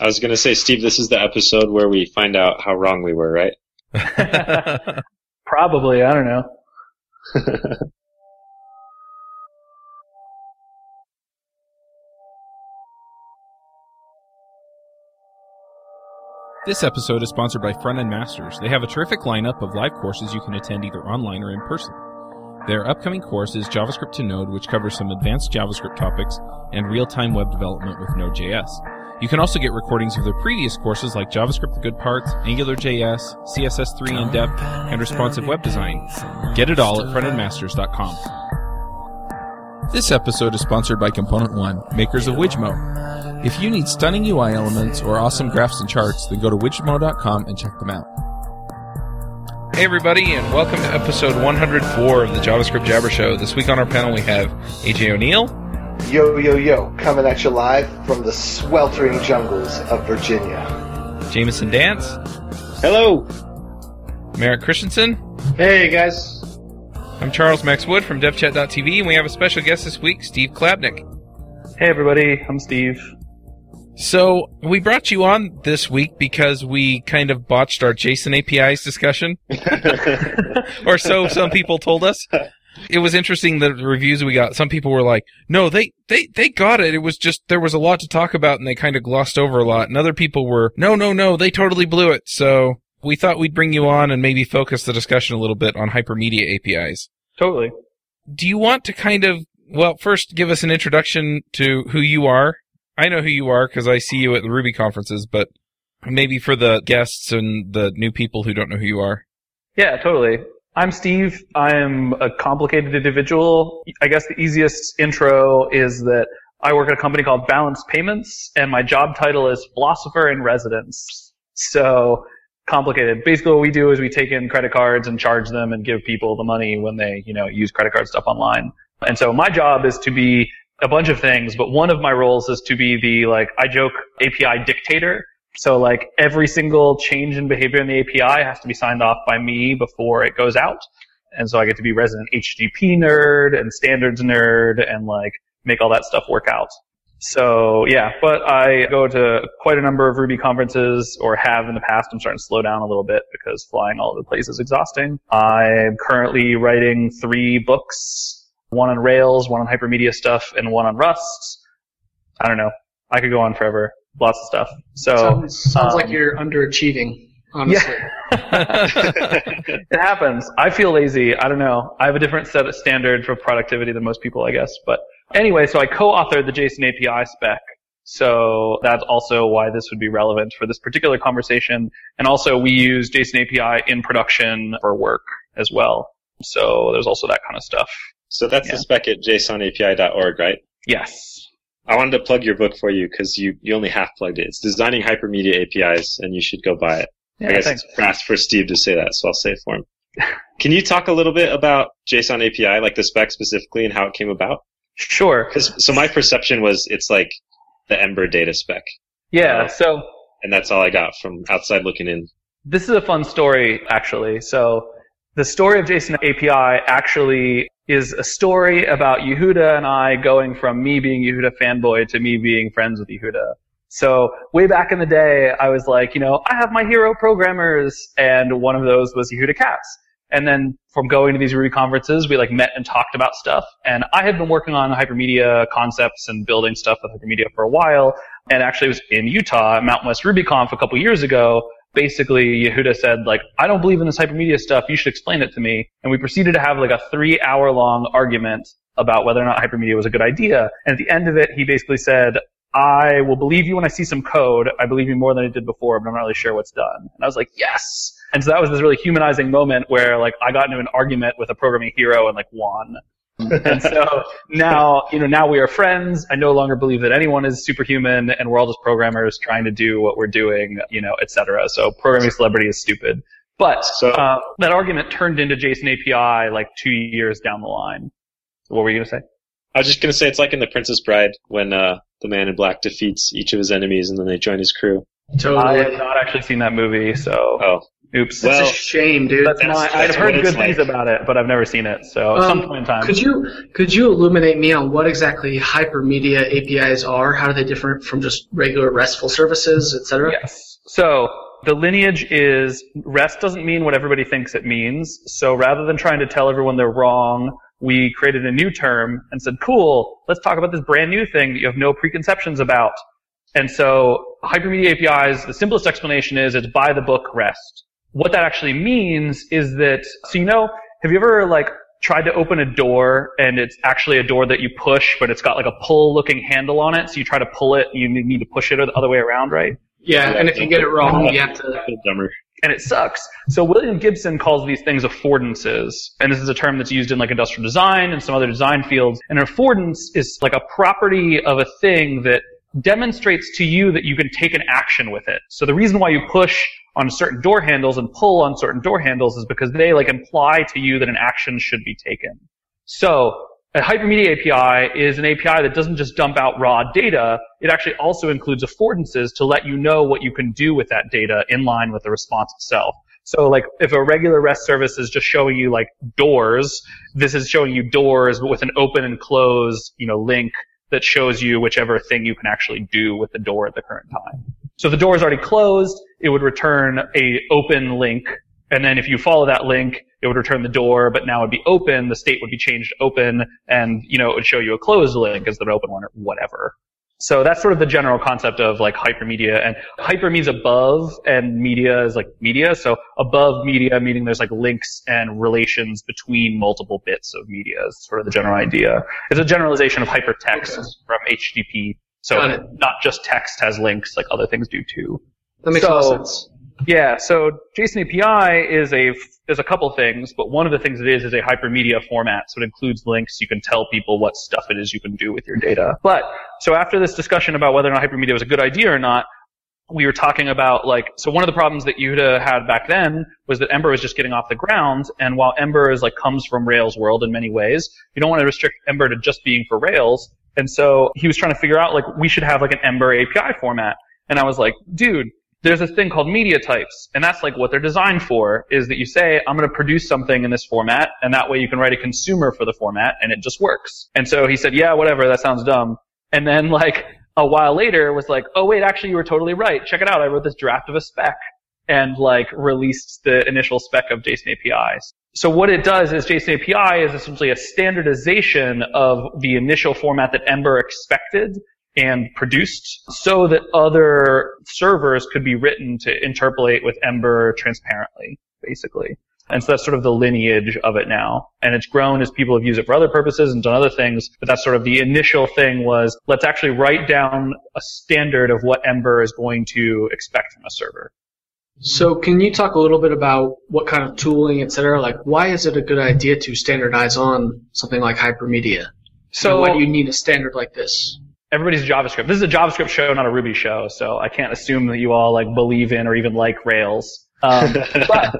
I was gonna say, Steve, this is the episode where we find out how wrong we were, right? Probably, I don't know. This episode is sponsored by Front End Masters. They have a terrific lineup of live courses you can attend either online or in person. Their upcoming course is JavaScript to Node, which covers some advanced JavaScript topics and real-time web development with Node.js. You can also get recordings of their previous courses like JavaScript the Good Parts, AngularJS, CSS3 in depth, and responsive web design. Get it all at frontendmasters.com. This episode is sponsored by Component One, makers of Wijmo. If you need stunning UI elements or awesome graphs and charts, then go to wijmo.com and check them out. Hey, everybody, and welcome to episode 104 of the JavaScript Jabber Show. This week on our panel, we have AJ O'Neill, Yo, yo, yo, coming at you live from the sweltering jungles of Virginia. Jamison Dance, Hello. Merrick Christensen. Hey guys. I'm Charles Max Wood from DevChat.tv, and we have a special guest this week, Steve Klabnik. Hey everybody, I'm Steve. So we brought you on this week because we kind of botched our JSON APIs discussion, or so some people told us. It was interesting the reviews we got. Some people were like, "No, they they they got it. It was just there was a lot to talk about, and they kind of glossed over a lot." And other people were, "No, no, no, they totally blew it." So we thought we'd bring you on and maybe focus the discussion a little bit on hypermedia APIs. Totally. Do you want to kind of well first give us an introduction to who you are? I know who you are because I see you at the Ruby conferences, but maybe for the guests and the new people who don't know who you are. Yeah, totally. I'm Steve. I'm a complicated individual. I guess the easiest intro is that I work at a company called Balanced Payments, and my job title is philosopher in residence. So complicated. Basically, what we do is we take in credit cards and charge them and give people the money when they, you know, use credit card stuff online. And so my job is to be a bunch of things, but one of my roles is to be the like I joke API dictator. So like every single change in behavior in the API has to be signed off by me before it goes out. And so I get to be resident HTTP nerd and standards nerd and like make all that stuff work out. So yeah, but I go to quite a number of Ruby conferences or have in the past. I'm starting to slow down a little bit because flying all over the place is exhausting. I'm currently writing three books, one on Rails, one on hypermedia stuff, and one on Rust. I don't know. I could go on forever. Lots of stuff. So sounds, sounds um, like you're underachieving. Honestly. it happens. I feel lazy. I don't know. I have a different set of standard for productivity than most people, I guess. But anyway, so I co-authored the JSON API spec. So that's also why this would be relevant for this particular conversation. And also we use JSON API in production for work as well. So there's also that kind of stuff. So that's Yeah. the spec at JSONAPI.org, right? Yes. I wanted to plug your book for you because you, you only half plugged it. It's Designing Hypermedia APIs, and you should go buy it. Yeah, I guess thanks. it's fast for Steve to say that, so I'll say it for him. Can you talk a little bit about JSON API, like the spec specifically, and how it came about? Sure. Because so my perception was it's like the Ember data spec, Yeah. Uh, so and that's all I got from outside looking in. This is a fun story, actually. So the story of JSON API actually is a story about Yehuda and I going from me being Yehuda fanboy to me being friends with Yehuda. So way back in the day, I was like, you know, I have my hero programmers, and one of those was Yehuda Katz. And then from going to these Ruby conferences, we like met and talked about stuff. And I had been working on hypermedia concepts and building stuff with hypermedia for a while. And actually was in Utah at Mountain West RubyConf a couple years ago. Basically, Yehuda said like, I don't believe in this hypermedia stuff. You should explain it to me. And we proceeded to have like a three hour long argument about whether or not hypermedia was a good idea. And at the end of it, he basically said, I will believe you when I see some code. I believe you more than I did before, but I'm not really sure what's done. And I was like, yes. And so that was this really humanizing moment where like I got into an argument with a programming hero and like won. And so now, you know, now we are friends. I no longer believe that anyone is superhuman and we're all just programmers trying to do what we're doing, you know, et cetera. So programming celebrity is stupid. But So- uh, that argument turned into JSON API like two years down the line. What were you going to say? I was just gonna say it's like in The Princess Bride when uh, the man in black defeats each of his enemies and then they join his crew. I have not actually seen that movie, so Oh, Oops. That's Well, a shame, dude. That's, that's- my, that's I've heard good it's things like. about it, but I've never seen it. So at Um, some point in time. Could you could you illuminate me on what exactly hypermedia APIs are? How do they differ from just regular RESTful services, etc.? Yes. So the lineage is REST doesn't mean what everybody thinks it means. So rather than trying to tell everyone they're wrong, we created a new term and said, cool, let's talk about this brand new thing that you have no preconceptions about. And so hypermedia APIs, the simplest explanation is it's by the book REST. What that actually means is that, so you know, have you ever like tried to open a door and it's actually a door that you push, but it's got like a pull looking handle on it. So you try to pull it, you need to push it or the other way around, right? Yeah, and if you get it wrong, you have to. Dumber. and it sucks. So William Gibson calls these things affordances, and this is a term that's used in like industrial design and some other design fields. And an affordance is like a property of a thing that demonstrates to you that you can take an action with it. So the reason why you push on certain door handles and pull on certain door handles is because they like imply to you that an action should be taken. So a hypermedia API is an API that doesn't just dump out raw data. It actually also includes affordances to let you know what you can do with that data in line with the response itself. So like if a regular REST service is just showing you like doors, this is showing you doors but with an open and close, you know, link that shows you whichever thing you can actually do with the door at the current time. So the door is already closed, it would return a open link. And then if you follow that link, it would return the door, but now it would be open. The state would be changed open and, you know, it would show you a closed link as the open one or whatever. So that's sort of the general concept of like hypermedia and hyper means above and media is like media. So above media meaning there's like links and relations between multiple bits of media is sort of the general idea. It's a generalization of hypertext Okay. from HTTP. So not just text has links like other things do too. That makes a lot So- of sense. Yeah, so JSON API is a is a couple things, but one of the things it is is a hypermedia format. So it includes links. You can tell people what stuff it is you can do with your data. But so after this discussion about whether or not hypermedia was a good idea or not, we were talking about like so one of the problems that Yehuda had back then was that Ember was just getting off the ground, and while Ember is like comes from Rails world in many ways, you don't want to restrict Ember to just being for Rails. And so he was trying to figure out like we should have like an Ember API format. And I was like, dude, there's this thing called media types, and that's like what they're designed for, is that you say, I'm going to produce something in this format, and that way you can write a consumer for the format, and it just works. And so he said, yeah, whatever, that sounds dumb. And then like a while later was like, oh wait, actually you were totally right. Check it out. I wrote this draft of a spec and like released the initial spec of JSON APIs. So what it does is JSON API is essentially a standardization of the initial format that Ember expected and produced so that other servers could be written to interpolate with Ember transparently, basically. And so that's sort of the lineage of it now. And it's grown as people have used it for other purposes and done other things, but that's sort of the initial thing was let's actually write down a standard of what Ember is going to expect from a server. So can you talk a little bit about what kind of tooling, et cetera? Like, why is it a good idea to standardize on something like hypermedia? So So why do you need a standard like this? Everybody's JavaScript. This is a JavaScript show, not a Ruby show, so I can't assume that you all like believe in or even like Rails. Um, but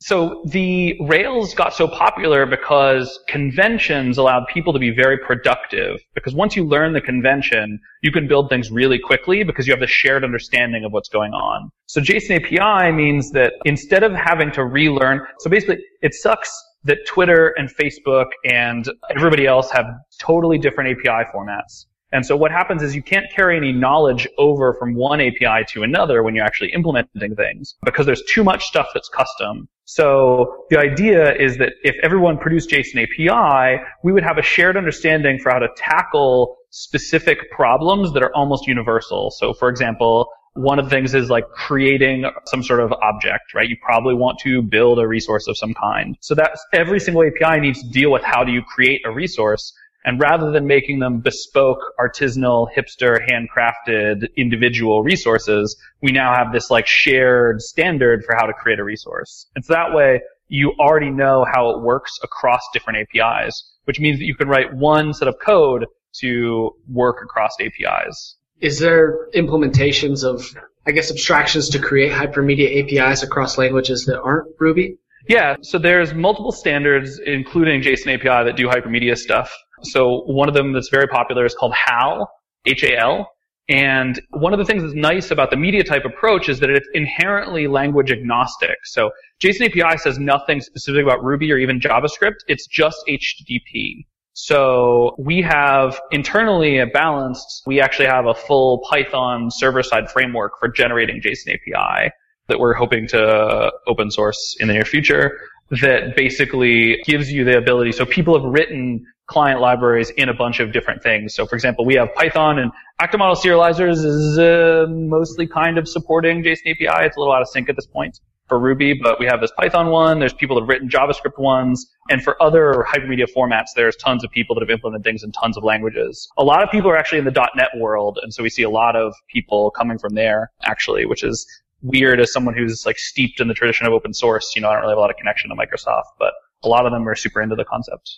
so the Rails got so popular because conventions allowed people to be very productive. Because once you learn the convention, you can build things really quickly because you have the shared understanding of what's going on. So JSON API means that instead of having to relearn, so basically it sucks that Twitter and Facebook and everybody else have totally different API formats. And so what happens is you can't carry any knowledge over from one API to another when you're actually implementing things because there's too much stuff that's custom. So the idea is that if everyone produced JSON API, we would have a shared understanding for how to tackle specific problems that are almost universal. So for example, one of the things is like creating some sort of object, right? You probably want to build a resource of some kind. So that's every single API needs to deal with how do you create a resource. And rather than making them bespoke, artisanal, hipster, handcrafted individual resources, we now have this like shared standard for how to create a resource. And so that way you already know how it works across different APIs, which means that you can write one set of code to work across APIs. Is there implementations of, I guess, abstractions to create hypermedia APIs across languages that aren't Ruby? Yeah, so there's multiple standards, including JSON API, that do hypermedia stuff. So one of them that's very popular is called HAL, H-A-L, And one of the things that's nice about the media type approach is that it's inherently language agnostic. So JSON API says nothing specific about Ruby or even JavaScript. It's just HTTP. So we have internally Balanced, we actually have a full Python server-side framework for generating JSON API that we're hoping to open source in the near future that basically gives you the ability. So people have written client libraries in a bunch of different things. So for example, we have Python and Active Model Serializers is uh, mostly kind of supporting JSON API. It's a little out of sync at this point for Ruby, but we have this Python one. There's people that have written JavaScript ones. And for other hypermedia formats, there's tons of people that have implemented things in tons of languages. A lot of people are actually in the .NET world. And so we see a lot of people coming from there, actually, which is weird as someone who's like steeped in the tradition of open source. You know, I don't really have a lot of connection to Microsoft, but a lot of them are super into the concept.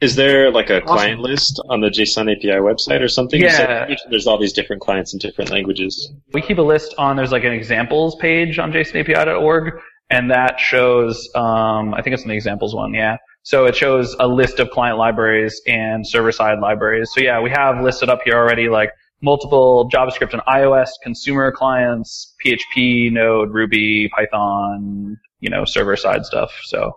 Is there like a client list on the JSON API website or something? You said Yeah. there's all these different clients in different languages. We keep a list on, there's like an examples page on JSONAPI.org, and that shows, um, I think it's in the examples one, yeah. So it shows a list of client libraries and server-side libraries. So yeah, we have listed up here already like multiple JavaScript and iOS consumer clients, PHP, Node, Ruby, Python, you know, server-side stuff. So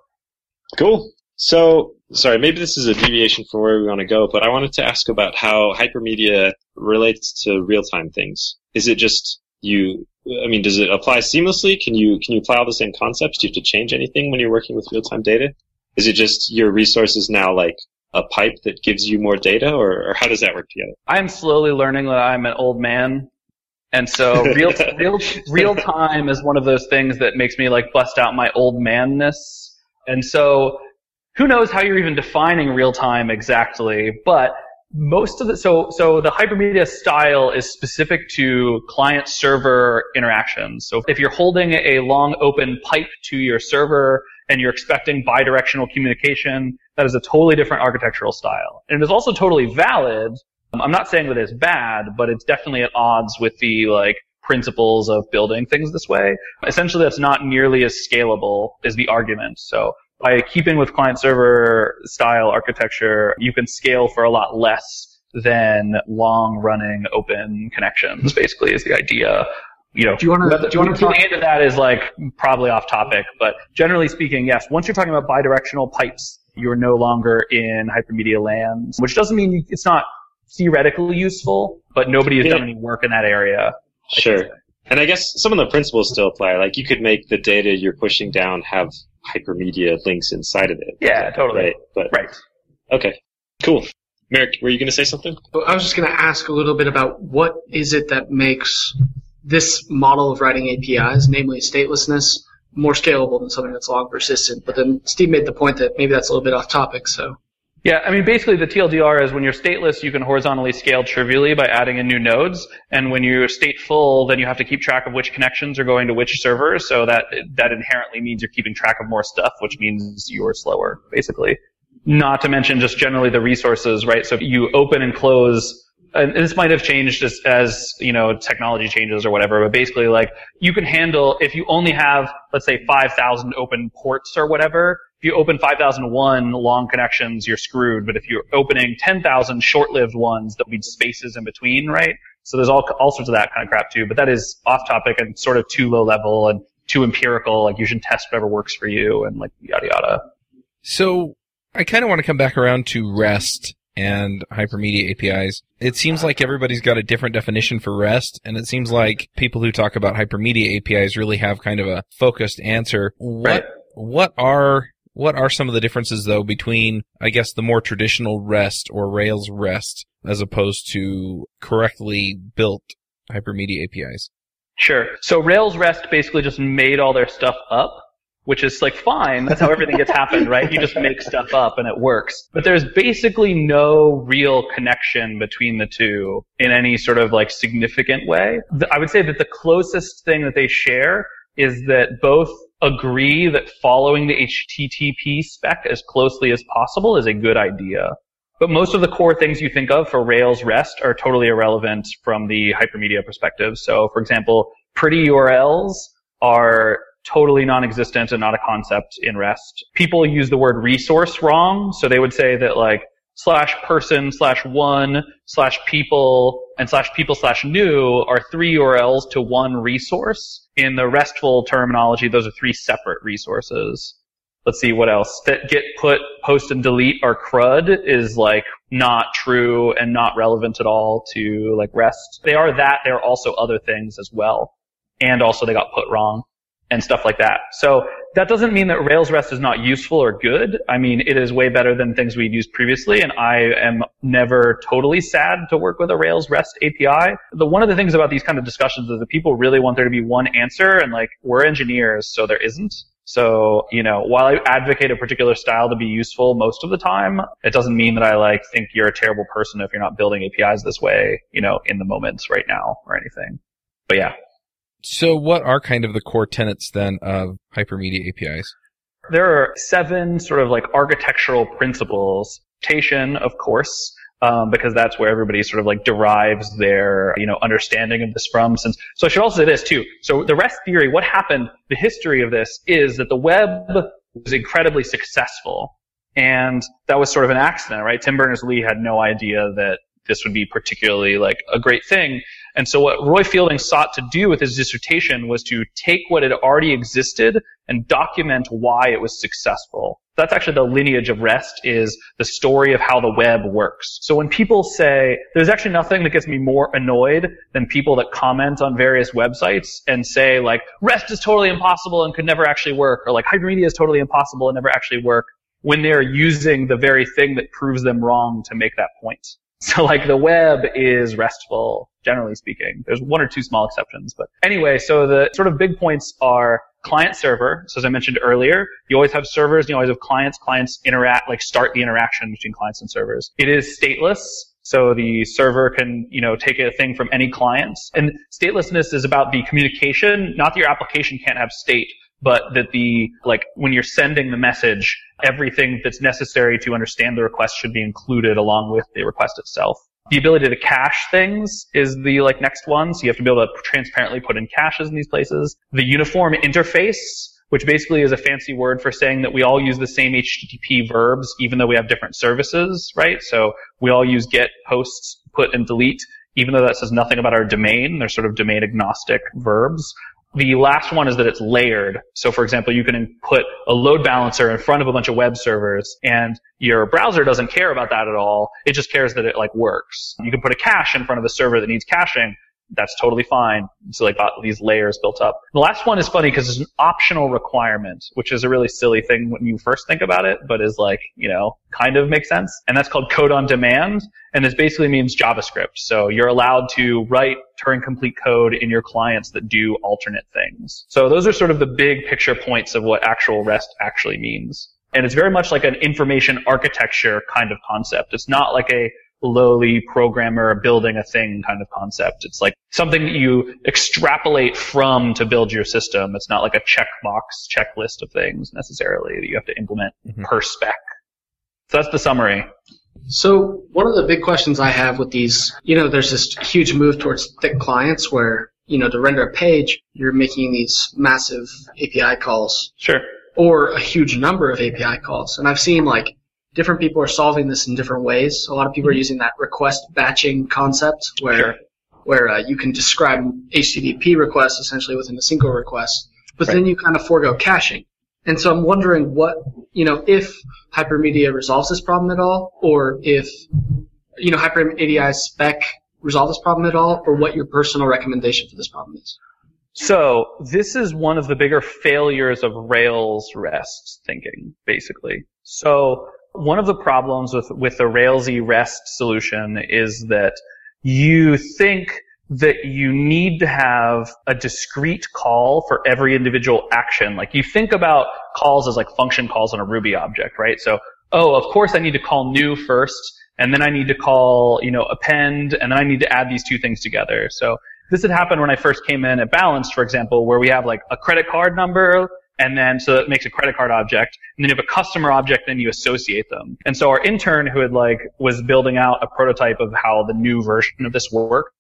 Cool. So, sorry, maybe this is a deviation from where we want to go, but I wanted to ask about how hypermedia relates to real-time things. Is it just you, I mean, does it apply seamlessly? Can you, can you apply all the same concepts? Do you have to change anything when you're working with real-time data? Is it just your resources now like a pipe that gives you more data or, or how does that work together? I'm slowly learning that I'm an old man. And so real, real, real time is one of those things that makes me like bust out my old manness. And so who knows how you're even defining real time exactly, but most of the, so, so the hypermedia style is specific to client server interactions. So if you're holding a long open pipe to your server and you're expecting bidirectional communication, that is a totally different architectural style. And it is also totally valid um, I'm not saying that it's bad, but it's definitely at odds with the like principles of building things this way. Essentially, that's not nearly as scalable is the argument. So by keeping with client server style architecture, you can scale for a lot less than long running open connections, basically is the idea. You know, Do you wanna- whether- do you wanna talk- getting into that is like probably off topic, but generally speaking, yes, once you're talking about bidirectional pipes, you're no longer in hypermedia land, which doesn't mean it's not theoretically useful, but nobody has Yeah. done any work in that area. I Sure. And I guess some of the principles still apply. Like you could make the data you're pushing down have hypermedia links inside of it. Yeah, totally. Right. But Right. okay. Cool. Merrick, were you going to say something? I was just going to ask a little bit about what is it that makes this model of writing APIs, namely statelessness, more scalable than something that's long persistent. But then Steve made the point that maybe that's a little bit off topic. So Yeah, I mean, basically the TLDR is when you're stateless, you can horizontally scale trivially by adding in new nodes. And when you're stateful, then you have to keep track of which connections are going to which server. So that, that inherently means you're keeping track of more stuff, which means you're slower, basically. Not to mention just generally the resources, right? So if you open and close and this might have changed as, as, you know, technology changes or whatever, but basically like you can handle, if you only have, let's say 5,000 open ports or whatever, if you open 5,001 long connections, you're screwed. But if you're opening 10,000 short-lived ones, there'll be spaces in between, right? So there's all, all sorts of that kind of crap too, but that is off topic and sort of too low level and too empirical. Like you should test whatever works for you and like yada yada. So I kind of want to come back around to REST and hypermedia APIs. It seems like everybody's got a different definition for REST, and it seems like people who talk about hypermedia APIs really have kind of a focused answer. What Right. what are what are some of the differences though between I guess the more traditional REST or Rails REST as opposed to correctly built hypermedia APIs? Sure. So Rails REST basically just made all their stuff up, which is like fine. That's how everything gets happened, right? You just make stuff up and it works. But there's basically no real connection between the two in any sort of like significant way. I would say that the closest thing that they share is that both agree that following the HTTP spec as closely as possible is a good idea. But most of the core things you think of for Rails REST are totally irrelevant from the hypermedia perspective. So, for example, pretty URLs are totally non-existent and not a concept in REST. People use the word resource wrong, so they would say that like slash person slash one slash people and slash people slash new are three URLs to one resource. In the RESTful terminology, those are three separate resources. Let's see what else. That get put, post and delete are CRUD is like not true and not relevant at all to like REST. They are that. They're also other things as well. And also they got put wrong and stuff like that. So that doesn't mean that Rails REST is not useful or good. I mean, it is way better than things we'd used previously, and I am never totally sad to work with a Rails REST API. The one of the things about these kind of discussions is that people really want there to be one answer, and like we're engineers, so there isn't. So, you know, while I advocate a particular style to be useful most of the time, it doesn't mean that I like think you're a terrible person if you're not building APIs this way, you know, in the moment right now or anything. But yeah, So, what are kind of the core tenets then of hypermedia APIs? There are seven sort of like architectural principles. Tation, of course, um, because that's where everybody sort of like derives their, you know, understanding of this from. Since, so I should also say this too. So the REST theory, what happened, the history of this is that the web was incredibly successful. And that was sort of an accident, right? Tim Berners-Lee had no idea that this would be particularly like a great thing. And so what Roy Fielding sought to do with his dissertation was to take what had already existed and document why it was successful. That's actually the lineage of REST is the story of how the web works. So when people say, there's actually nothing that gets me more annoyed than people that comment on various websites and say like, REST is totally impossible and could never actually work, or like hypermedia is totally impossible and never actually work when they're using the very thing that proves them wrong to make that point. So like the web is RESTful, generally speaking. There's one or two small exceptions, but anyway, so the sort of big points are client server. So as I mentioned earlier, you always have servers, and you always have clients. Clients interact, like start the interaction between clients and servers. It is stateless. So the server can, you know, take a thing from any client. And statelessness is about the communication, not that your application can't have state, but that the, like, when you're sending the message, everything that's necessary to understand the request should be included along with the request itself. The ability to cache things is the like next one. So you have to be able to transparently put in caches in these places. The uniform interface, which basically is a fancy word for saying that we all use the same HTTP verbs, even though we have different services, right? So we all use get, post, put, and delete, even though that says nothing about our domain. They're sort of domain agnostic verbs. The last one is that it's layered. So for example, you can put a load balancer in front of a bunch of web servers and your browser doesn't care about that at all. It just cares that it like works. You can put a cache in front of a server that needs caching. That's totally fine. So they got these layers built up. The last one is funny because it's an optional requirement, which is a really silly thing when you first think about it, but is like, you know, kind of makes sense. And that's called code on demand. And this basically means JavaScript. So you're allowed to write Turing complete code in your clients that do alternate things. So those are sort of the big picture points of what actual REST actually means. And it's very much like an information architecture kind of concept. It's not like a lowly programmer building a thing kind of concept. It's like something that you extrapolate from to build your system. It's not like a checkbox checklist of things necessarily that you have to implement Mhm. per spec. So that's the summary. So one of the big questions I have with these, you know, there's this huge move towards thick clients where, you know, to render a page, you're making these massive API calls Sure. or a huge number of API calls. And I've seen like different people are solving this in different ways. A lot of people are using that request batching concept where Sure. where uh, you can describe HTTP requests essentially within a single request, but then you kind of forego caching. And so I'm wondering what, you know, if Hypermedia resolves this problem at all, or if, you know, Hypermedia spec resolve this problem at all, or what your personal recommendation for this problem is. So this is one of the bigger failures of Rails REST thinking, basically. So one of the problems with, with the Railsy REST solution is that you think that you need to have a discrete call for every individual action. Like you think about calls as like function calls on a Ruby object, right? So, oh, of course I need to call new first, and then I need to call, you know, append, and then I need to add these two things together. So this had happened when I first came in at Balanced, for example, where we have like a credit card number, and then so that makes a credit card object, and then you have a customer object, then you associate them. And so our intern who had like was building out a prototype of how the new version of this worked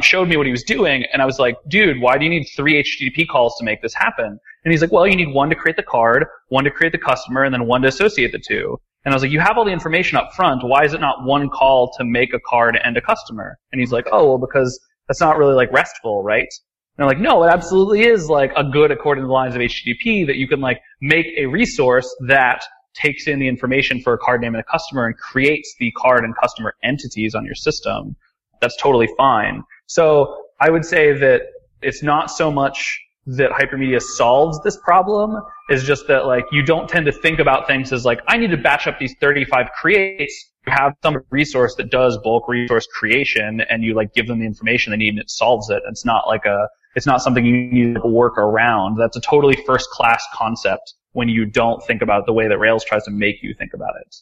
showed me what he was doing, and I was like, dude, why do you need three HTTP calls to make this happen? And he's like, well, you need one to create the card, one to create the customer, and then one to associate the two. And I was like, you have all the information up front. Why is it not one call to make a card and a customer? And he's like, oh, well, because that's not really like RESTful, right? And I'm like, no, it absolutely is like a good according to the lines of HTTP that you can like make a resource that takes in the information for a card name and a customer and creates the card and customer entities on your system. That's totally fine. So I would say that it's not so much that hypermedia solves this problem is just that like you don't tend to think about things as like I need to batch up these 35 creates. You have some resource that does bulk resource creation and you like give them the information they need and it solves it. It's not like a it's not something you need to work around. That's a totally first class concept when you don't think about it the way that Rails tries to make you think about it.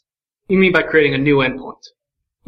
You mean by creating a new endpoint?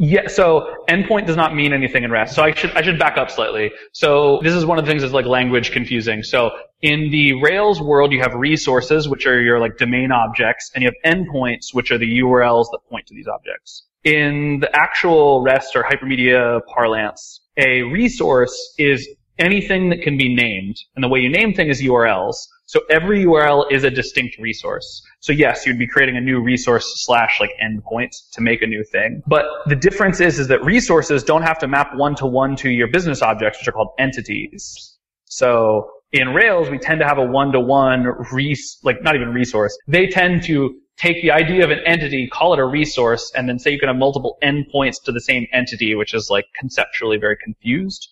Yeah, so endpoint does not mean anything in REST. So I should I should back up slightly. So this is one of the things that's like language confusing. So in the Rails world, you have resources, which are your like domain objects, and you have endpoints, which are the URLs that point to these objects. In the actual REST or hypermedia parlance, a resource is anything that can be named, and the way you name things is URLs. So every URL is a distinct resource. So yes, you'd be creating a new resource slash like endpoint to make a new thing. But the difference is, is that resources don't have to map one to one to your business objects, which are called entities. So in Rails, we tend to have a one to one res, like not even resource. They tend to take the idea of an entity, call it a resource, and then say you can have multiple endpoints to the same entity, which is like conceptually very confused.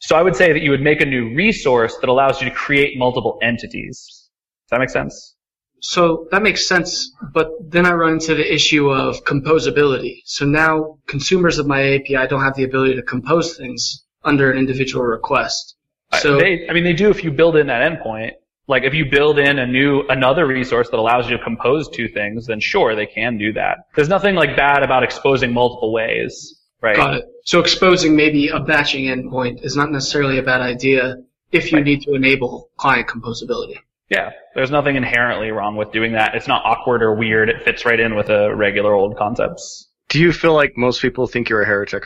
So I would say that you would make a new resource that allows you to create multiple entities. Does that make sense? So that makes sense, but then I run into the issue of composability. So now consumers of my API don't have the ability to compose things under an individual request. So they, I mean, they do if you build in that endpoint. Like if you build in a new, another resource that allows you to compose two things, then sure, they can do that. There's nothing like bad about exposing multiple ways, right? got it. So exposing maybe a batching endpoint is not necessarily a bad idea if you Right. need to enable client composability. Yeah, there's nothing inherently wrong with doing that. It's not awkward or weird. It fits right in with the regular old concepts. Do you feel like most people think you're a heretic?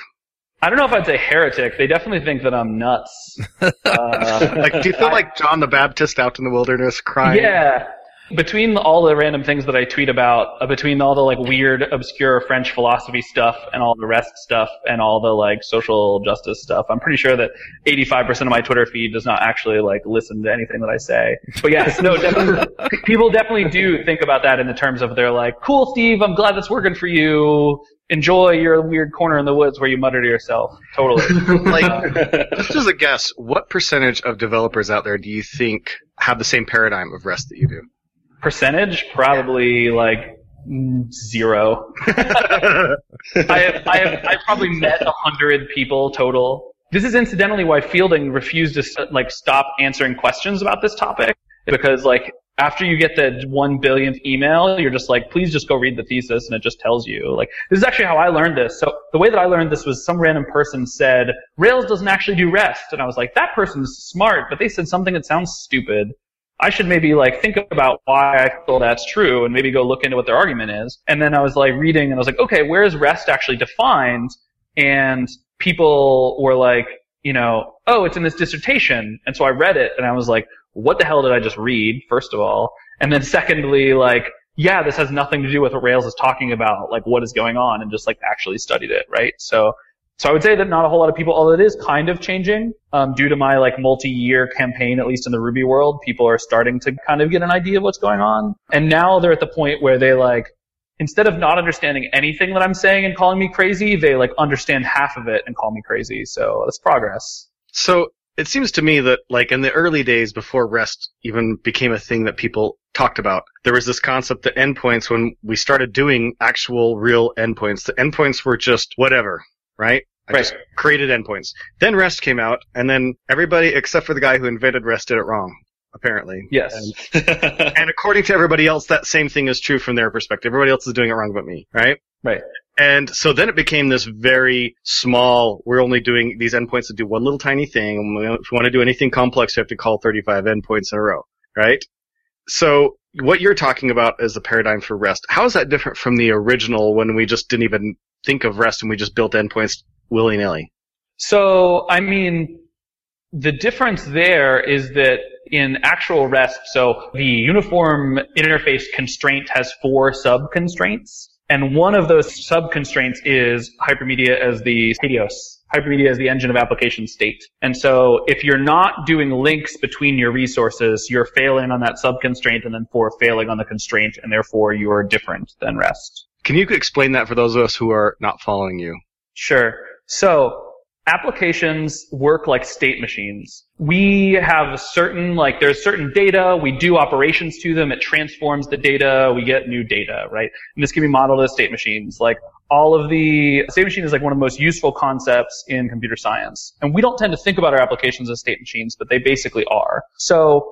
I don't know if I'd say heretic. They definitely think that I'm nuts. Uh, Like, do you feel I- like John the Baptist out in the wilderness crying? Yeah. Between all the random things that I tweet about, uh, between all the like weird, obscure French philosophy stuff and all the rest stuff and all the like social justice stuff, I'm pretty sure that 85% of my Twitter feed does not actually like listen to anything that I say. But yes, no, definitely, people definitely do think about that in the terms of they're like, cool, Steve, I'm glad that's working for you. Enjoy your weird corner in the woods where you mutter to yourself. Totally. Like, just as a guess, what percentage of developers out there do you think have the same paradigm of REST that you do? Percentage? Probably like zero. I have, I have, I probably met a hundred people total. This is incidentally why Fielding refused to like stop answering questions about this topic because like after you get the one billionth email, you're just like, please just go read the thesis, and it just tells you. Like this is actually how I learned this. So the way that I learned this was some random person said Rails doesn't actually do REST, and I was like, that person's smart, but they said something that sounds stupid. I should maybe like think about why I feel that's true and maybe go look into what their argument is. And then I was like reading and I was like, okay, where is REST actually defined? And people were like, you know, oh, it's in this dissertation. And so I read it and I was like, what the hell did I just read, first of all? And then secondly, like, yeah, this has nothing to do with what Rails is talking about, like what is going on and just like actually studied it, right? So, so I would say that not a whole lot of people, although it is kind of changing, um, due to my like multi-year campaign, at least in the Ruby world, people are starting to kind of get an idea of what's going on. And now they're at the point where they like, instead of not understanding anything that I'm saying and calling me crazy, they like understand half of it and call me crazy. So that's progress. So it seems to me that like in the early days before REST even became a thing that people talked about, there was this concept that endpoints when we started doing actual real endpoints, the endpoints were just whatever, right? I Right. just created endpoints. Then REST came out and then everybody except for the guy who invented REST did it wrong, apparently. Yes. And according to everybody else, that same thing is true from their perspective. Everybody else is doing it wrong but me, right? Right. And so then it became this very small, we're only doing these endpoints that do one little tiny thing. And we- if you want to do anything complex, you have to call 35 endpoints in a row, right? So what you're talking about is the paradigm for REST. How is that different from the original when we just didn't even think of REST and we just built endpoints willy-nilly? So, I mean, the difference there is that in actual REST, so the uniform interface constraint has four sub constraints. And one of those sub constraints is hypermedia as the HATEOAS. Hypermedia is the engine of application state. And so if you're not doing links between your resources, you're failing on that sub constraint and then for failing on the constraint and therefore you're different than rest. Can you explain that for those of us who are not following you? Sure. So applications work like state machines. We have certain, like, there's certain data, we do operations to them, it transforms the data, we get new data, right? And this can be modeled as state machines. Like, all of the, state machine is like one of the most useful concepts in computer science. And we don't tend to think about our applications as state machines, but they basically are. So,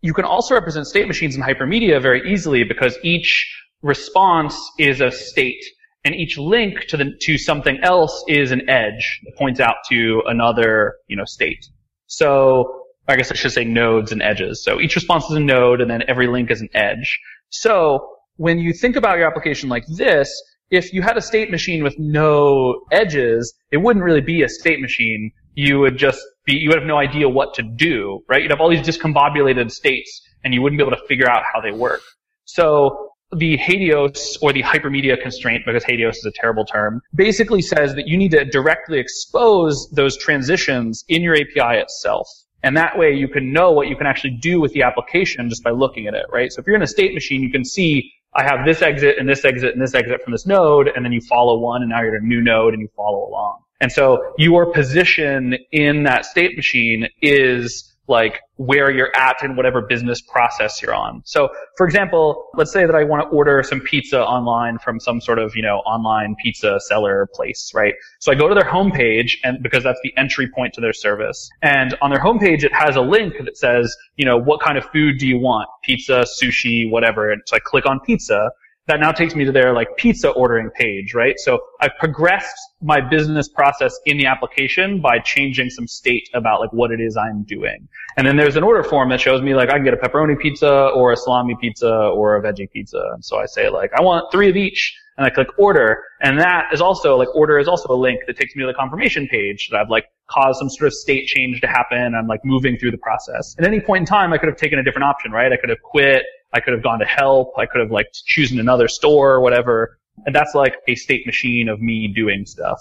you can also represent state machines in hypermedia very easily because each response is a state and each link to the to something else is an edge that points out to another you know state. So I guess I should say nodes and edges. So each response is a node, and then every link is an edge. So when you think about your application like this, if you had a state machine with no edges, it wouldn't really be a state machine. You would just be, you would have no idea what to do, right? You'd have all these discombobulated states, and you wouldn't be able to figure out how they work. So the HATEOAS or the hypermedia constraint, because HATEOAS is a terrible term, basically says that you need to directly expose those transitions in your API itself. And that way you can know what you can actually do with the application just by looking at it, right? So if you're in a state machine, you can see I have this exit and this exit and this exit from this node, and then you follow one, and now you're at a new node and you follow along. And so your position in that state machine is like where you're at in whatever business process you're on. So, for example, let's say that I want to order some pizza online from some sort of, you know, online pizza seller place, right? So I go to their homepage and because that's the entry point to their service. And on their homepage, it has a link that says, you know, what kind of food do you want? Pizza, sushi, whatever. And so I click on pizza that now takes me to their like pizza ordering page, right? So I've progressed my business process in the application by changing some state about like what it is I'm doing. And then there's an order form that shows me like I can get a pepperoni pizza or a salami pizza or a veggie pizza. And so I say like I want three of each and I click order. And that is also like order is also a link that takes me to the confirmation page that I've like caused some sort of state change to happen. I'm like moving through the process. At any point in time, I could have taken a different option, right? I could have quit. I could have gone to help. I could have like chosen another store or whatever. And that's like a state machine of me doing stuff.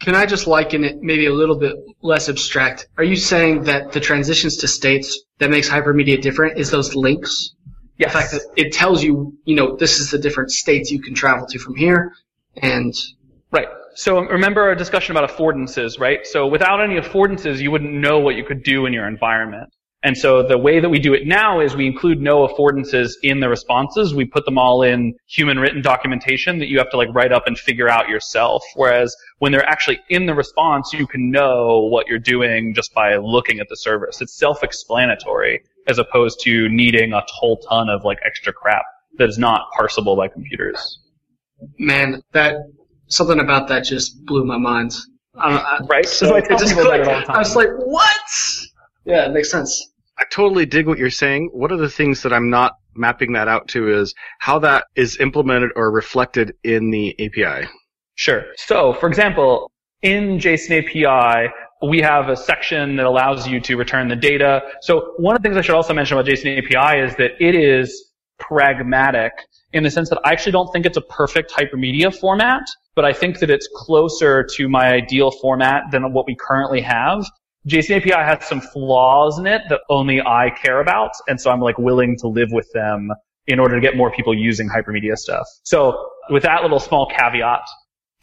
Can I just liken it maybe a little bit less abstract? Are you saying that the transitions to states that makes hypermedia different is those links? Yes. The fact that it tells you, you know, this is the different states you can travel to from here, and Right. So remember our discussion about affordances, right? So without any affordances, you wouldn't know what you could do in your environment. And so the way that we do it now is we include no affordances in the responses. We put them all in human written documentation that you have to like write up and figure out yourself. Whereas when they're actually in the response, you can know what you're doing just by looking at the service. It's self-explanatory as opposed to needing a whole ton of like extra crap that is not parsable by computers. man, that something about that just blew my mind. I, I, Right? So So I tell just people that clicked. all the time. I was like, what? Yeah, it makes sense. I totally dig what you're saying. One of the things that I'm not mapping that out to is how that is implemented or reflected in the API. Sure. So, for example, in JSON API, we have a section that allows you to return the data. So one of the things I should also mention about JSON API is that it is pragmatic in the sense that I actually don't think it's a perfect hypermedia format, but I think that it's closer to my ideal format than what we currently have. JSON API has some flaws in it that only I care about, and so I'm like willing to live with them in order to get more people using hypermedia stuff. So with that little small caveat,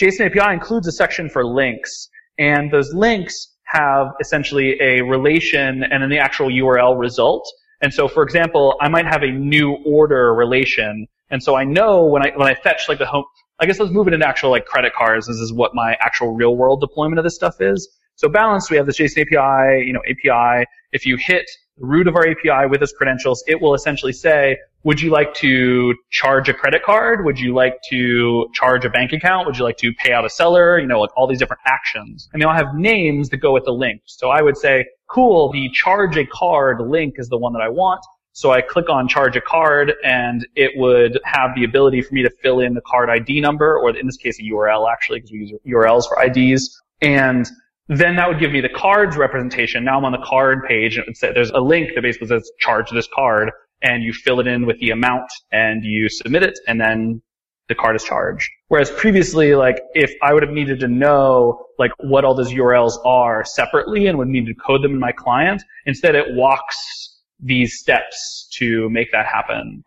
JSON API includes a section for links, and those links have essentially a relation and then the actual URL result. And so, for example, I might have a new order relation, and so I know when I when I fetch like the home. I guess let's move it into actual like credit cards. This is what my actual real world deployment of this stuff is. So balanced, we have this JSON API, you know, API. If you hit the root of our API with its credentials, it will essentially say, would you like to charge a credit card? Would you like to charge a bank account? Would you like to pay out a seller? You know, like all these different actions. And they all have names that go with the link. So I would say, cool, the charge a card link is the one that I want. So I click on charge a card and it would have the ability for me to fill in the card ID number, or in this case a URL actually, because we use URLs for IDs. And then that would give me the cards representation. Now I'm on the card page and it would say, there's a link that basically says charge this card and you fill it in with the amount and you submit it and then the card is charged. Whereas previously, like, if I would have needed to know, like, what all those URLs are separately and would need to code them in my client, instead it walks these steps to make that happen.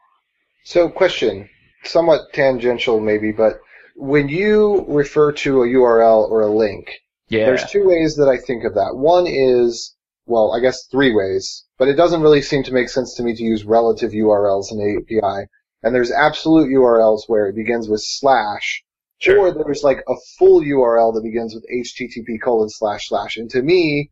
So, question, somewhat tangential maybe, but when you refer to a URL or a link, Yeah. there's two ways that I think of that. One is, well, I guess three ways, but it doesn't really seem to make sense to me to use relative URLs in API. And there's absolute URLs where it begins with slash, Sure. or there's like a full URL that begins with HTTP colon slash slash. And to me,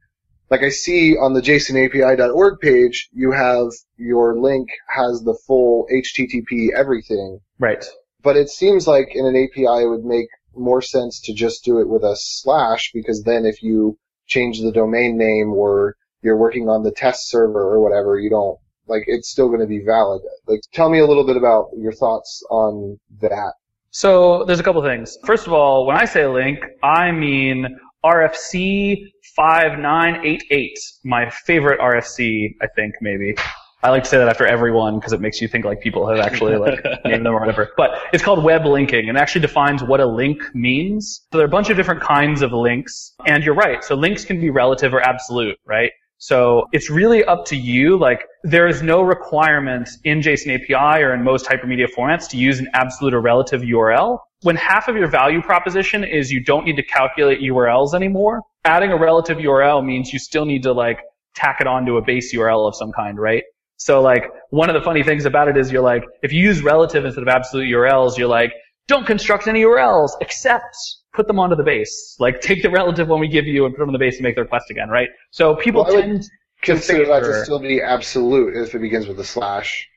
like I see on the JSONAPI.org page, you have your link has the full HTTP everything, right. but it seems like in an API it would make more sense to just do it with a slash because then if you change the domain name or you're working on the test server or whatever, you don't like it's still going to be valid. Like tell me a little bit about your thoughts on that. So there's a couple things. First of all, when I say link, I mean RFC 5988, my favorite RFC, I think maybe. I like to say that after everyone because it makes you think like people have actually like named them or whatever. But it's called web linking and actually defines what a link means. So there are a bunch of different kinds of links. And you're right. So links can be relative or absolute, right? So it's really up to you. Like there is no requirement in JSON API or in most hypermedia formats to use an absolute or relative URL. When half of your value proposition is you don't need to calculate URLs anymore, adding a relative URL means you still need to like tack it onto a base URL of some kind, right? So like one of the funny things about it is you're like, if you use relative instead of absolute URLs, you're like, don't construct any URLs except put them onto the base. Like take the relative one we give you and put them on the base and make the request again, right? So people Well, tend to Consider that to still be absolute if it begins with a slash.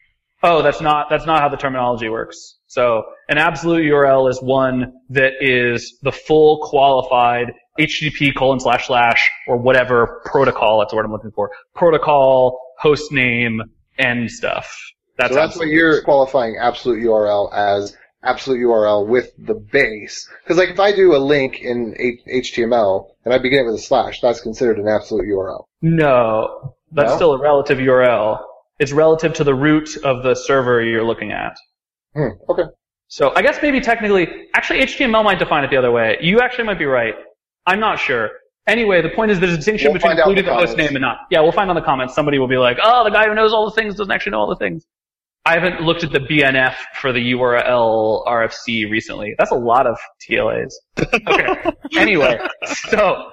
Oh, that's not that's not how the terminology works. So an absolute URL is one that is the full qualified HTTP colon slash slash or whatever protocol. That's what I'm looking for. Protocol, host name, and stuff. That's, so that's what you're qualifying absolute URL as absolute URL with the base. Because like if I do a link in H- HTML and I begin it with a slash, that's considered an absolute URL. No, that's No? still a relative URL. It's relative to the root of the server you're looking at. Hmm, okay. So I guess maybe technically, actually HTML might define it the other way. You actually might be right. I'm not sure. Anyway, the point is there's a distinction We'll between find out in including the the host name and not. Yeah, we'll find on the comments. Somebody will be like, oh, the guy who knows all the things doesn't actually know all the things. I haven't looked at the BNF for the URL RFC recently. That's a lot of TLAs. Okay. anyway, so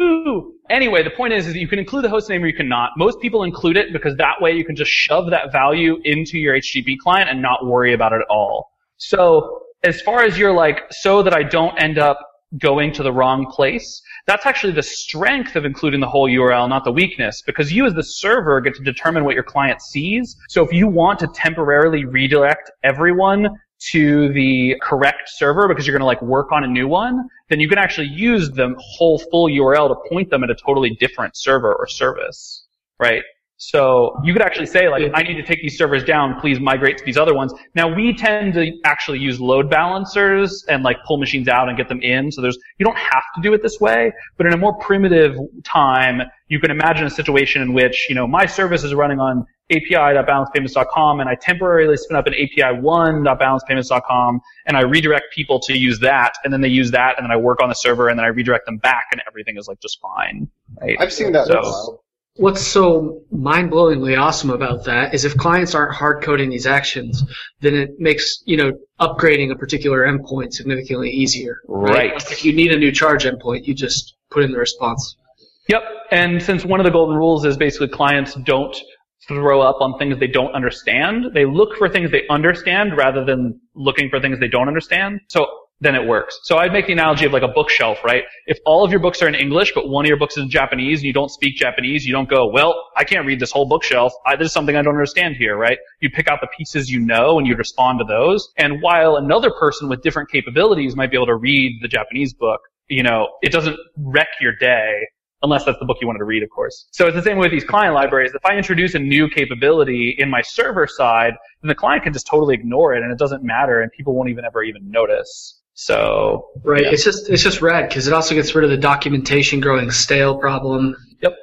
Ooh. Anyway, the point is, is that you can include the host name or you cannot. Most people include it because that way you can just shove that value into your HTTP client and not worry about it at all. So as far as you're like, so that I don't end up going to the wrong place, that's actually the strength of including the whole URL, not the weakness, because you as the server get to determine what your client sees. So if you want to temporarily redirect everyone to the correct server because you're going to like work on a new one, then you can actually use the whole full URL to point them at a totally different server or service, right? So you could actually say like, I need to take these servers down, please migrate to these other ones. Now we tend to actually use load balancers and like pull machines out and get them in. So there's, you don't have to do it this way, but in a more primitive time, you can imagine a situation in which, you know, my service is running on api.balancedpayments.com and I temporarily spin up an api1.balancedpayments.com and I redirect people to use that and then they use that and then I work on the server and then I redirect them back and everything is like just fine. Right? I've seen that. So- in a while. What's so mind-blowingly awesome about that is if clients aren't hard coding these actions, then it makes, you know, upgrading a particular endpoint significantly easier. Right. Like if you need a new charge endpoint, you just put in the response. Yep. And since one of the golden rules is basically clients don't throw up on things they don't understand, they look for things they understand rather than looking for things they don't understand. So then it works. So I'd make the analogy of like a bookshelf, right? If all of your books are in English, but one of your books is in Japanese and you don't speak Japanese, you don't go, well, I can't read this whole bookshelf. I, there's something I don't understand here, right? You pick out the pieces you know and you respond to those. And while another person with different capabilities might be able to read the Japanese book, you know, it doesn't wreck your day unless that's the book you wanted to read, of course. So it's the same way with these client libraries. If I introduce a new capability in my server side, then the client can just totally ignore it and it doesn't matter and people won't even ever even notice. So, Right. Yeah. It's just it's just rad because it also gets rid of the documentation growing stale problem. Yep.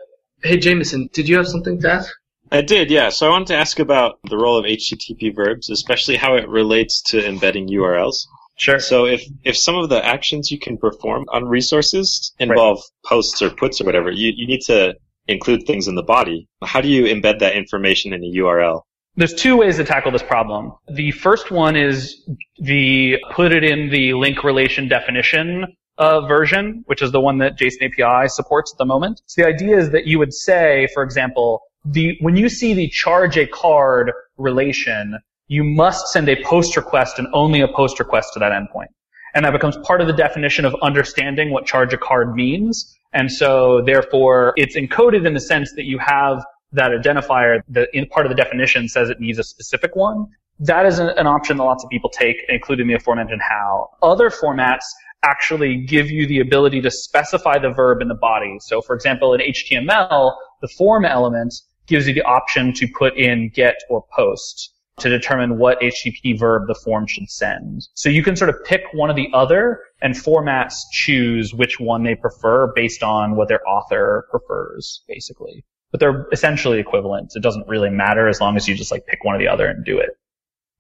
Hey Jamison, did you have something to ask? I did, yeah. So I wanted to ask about the role of HTTP verbs, especially how it relates to embedding URLs. Sure. So if, if some of the actions you can perform on resources involve posts or puts or whatever, you, you need to include things in the body. How do you embed that information in a URL? There's two ways to tackle this problem. The first one is the put it in the link relation definition uh, version, which is the one that JSON API supports at the moment. So the idea is that you would say, for example, the when you see the charge a card relation, you must send a post request and only a post request to that endpoint. And that becomes part of the definition of understanding what charge a card means. And so therefore it's encoded in the sense that you have that identifier the part of the definition says it needs a specific one. That is an, an option that lots of people take, including the aforementioned HAL. Other formats actually give you the ability to specify the verb in the body. So for example, in HTML, the form element gives you the option to put in get or post to determine what HTTP verb the form should send. So you can sort of pick one or the other and formats choose which one they prefer based on what their author prefers, basically. But they're essentially equivalent. It doesn't really matter as long as you just like pick one or the other and do it.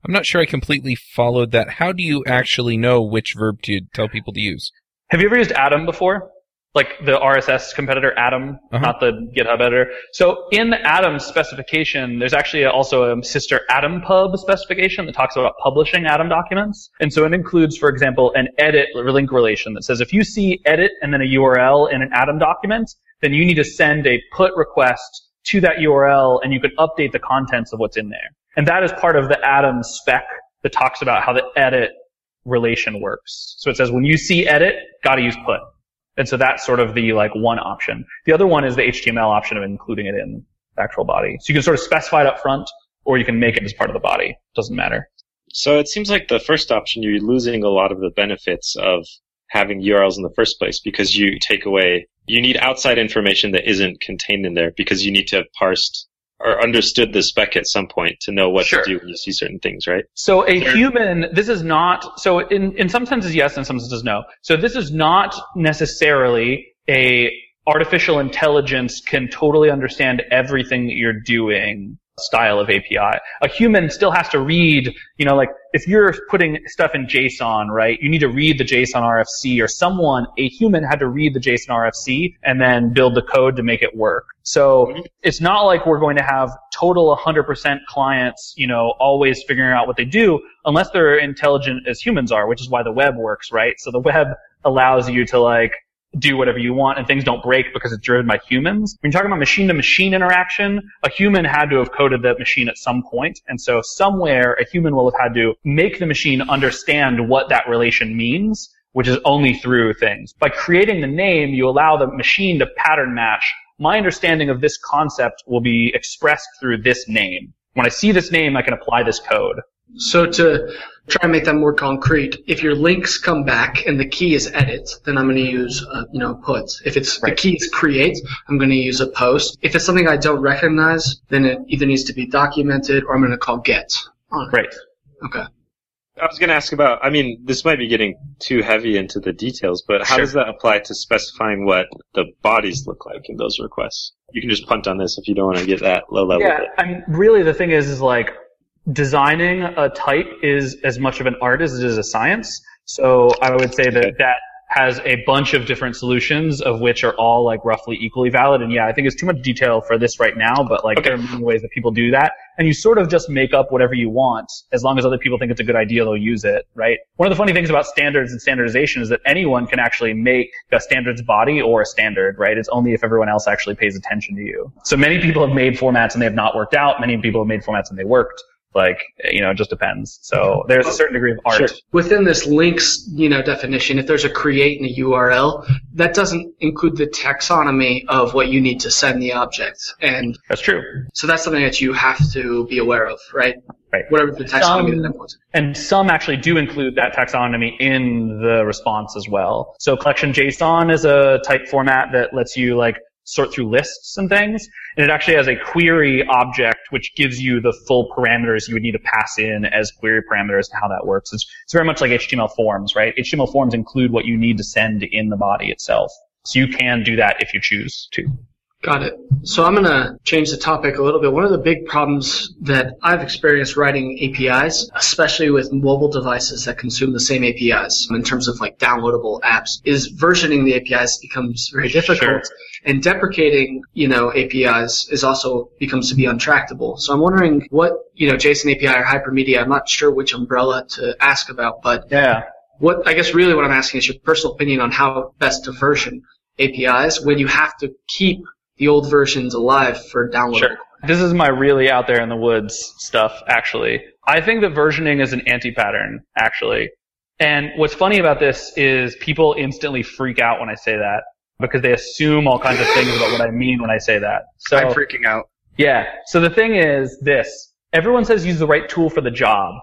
I'm not sure I completely followed that. How do you actually know which verb to tell people to use? Have you ever used Atom before? Like the RSS competitor Atom, Uh-huh. not the GitHub editor. So in the Atom specification, there's actually also a sister Atom Pub specification that talks about publishing Atom documents. And so it includes, for example, an edit link relation that says if you see edit and then a URL in an Atom document, then you need to send a put request to that URL and you can update the contents of what's in there. And that is part of the Atom spec that talks about how the edit relation works. So it says when you see edit, gotta use put. And so that's sort of the like one option. The other one is the HTML option of including it in the actual body. So you can sort of specify it up front or you can make it as part of the body. Doesn't matter. So it seems like the first option, you're losing a lot of the benefits of having URLs in the first place because you take away, you need outside information that isn't contained in there because you need to have parsed or understood the spec at some point to know what Sure. to do when you see certain things, right? So a Sure. human, this is not, so in, in some senses yes, in some senses no. So this is not necessarily a artificial intelligence can totally understand everything that you're doing style of API. A human still has to read, you know, like if you're putting stuff in JSON, right, you need to read the JSON RFC or someone, a human had to read the JSON RFC and then build the code to make it work. So Mhm. it's not like we're going to have total 100% clients, you know, always figuring out what they do unless they're intelligent as humans are, which is why the web works, right? So the web allows you to like do whatever you want and things don't break because it's driven by humans. When you're talking about machine to machine interaction, a human had to have coded that machine at some point. And so somewhere a human will have had to make the machine understand what that relation means, which is only through things. By creating the name, you allow the machine to pattern match. My understanding of this concept will be expressed through this name. When I see this name, I can apply this code. So to try and make that more concrete, if your links come back and the key is edit, then I'm going to use uh, you know put. If it's the key is create, I'm going to use a post. If it's something I don't recognize, then it either needs to be documented or I'm going to call get on it. Great. Okay. I was going to ask about, I mean, this might be getting too heavy into the details, but how Sure. does that apply to specifying what the bodies look like in those requests? You can just punt on this if you don't want to get that low level. Yeah, bit. I mean, really the thing is, is like designing a type is as much of an art as it is a science. So I would say that that has a bunch of different solutions of which are all like roughly equally valid. And yeah, I think it's too much detail for this right now, but like Okay. there are many ways that people do that. And you sort of just make up whatever you want. As long as other people think it's a good idea, they'll use it, right? One of the funny things about standards and standardization is that anyone can actually make a standards body or a standard, right? It's only if everyone else actually pays attention to you. So many people have made formats and they have not worked out. Many people have made formats and they worked. Like, you know, it just depends. So there's a certain degree of art. Sure. Within this links, you know, definition, if there's a create and a URL, that doesn't include the taxonomy of what you need to send the object. And That's true. so that's something that you have to be aware of, right? Right. Whatever the taxonomy Some- that. And some actually do include that taxonomy in the response as well. So collection JSON is a type format that lets you like sort through lists and things. And it actually has a query object which gives you the full parameters you would need to pass in as query parameters and how that works. It's, it's very much like HTML forms, right? HTML forms include what you need to send in the body itself. So you can do that if you choose to. Got it. So I'm going to change the topic a little bit. One of the big problems that I've experienced writing APIs, especially with mobile devices that consume the same APIs in terms of like downloadable apps, is versioning the APIs becomes very difficult. Sure. And deprecating, you know, APIs is also becomes to be untractable. So I'm wondering what, you know, JSON API or Hypermedia, I'm not sure which umbrella to ask about, but Yeah. what I guess really what I'm asking is your personal opinion on how best to version APIs when you have to keep the old versions alive for download. Sure. This is my really out there in the woods stuff, actually. I think that versioning is an anti-pattern, actually. And what's funny about this is people instantly freak out when I say that because they assume all kinds of things about what I mean when I say that. So I'm freaking out. yeah. So the thing is this. Everyone says use the right tool for the job.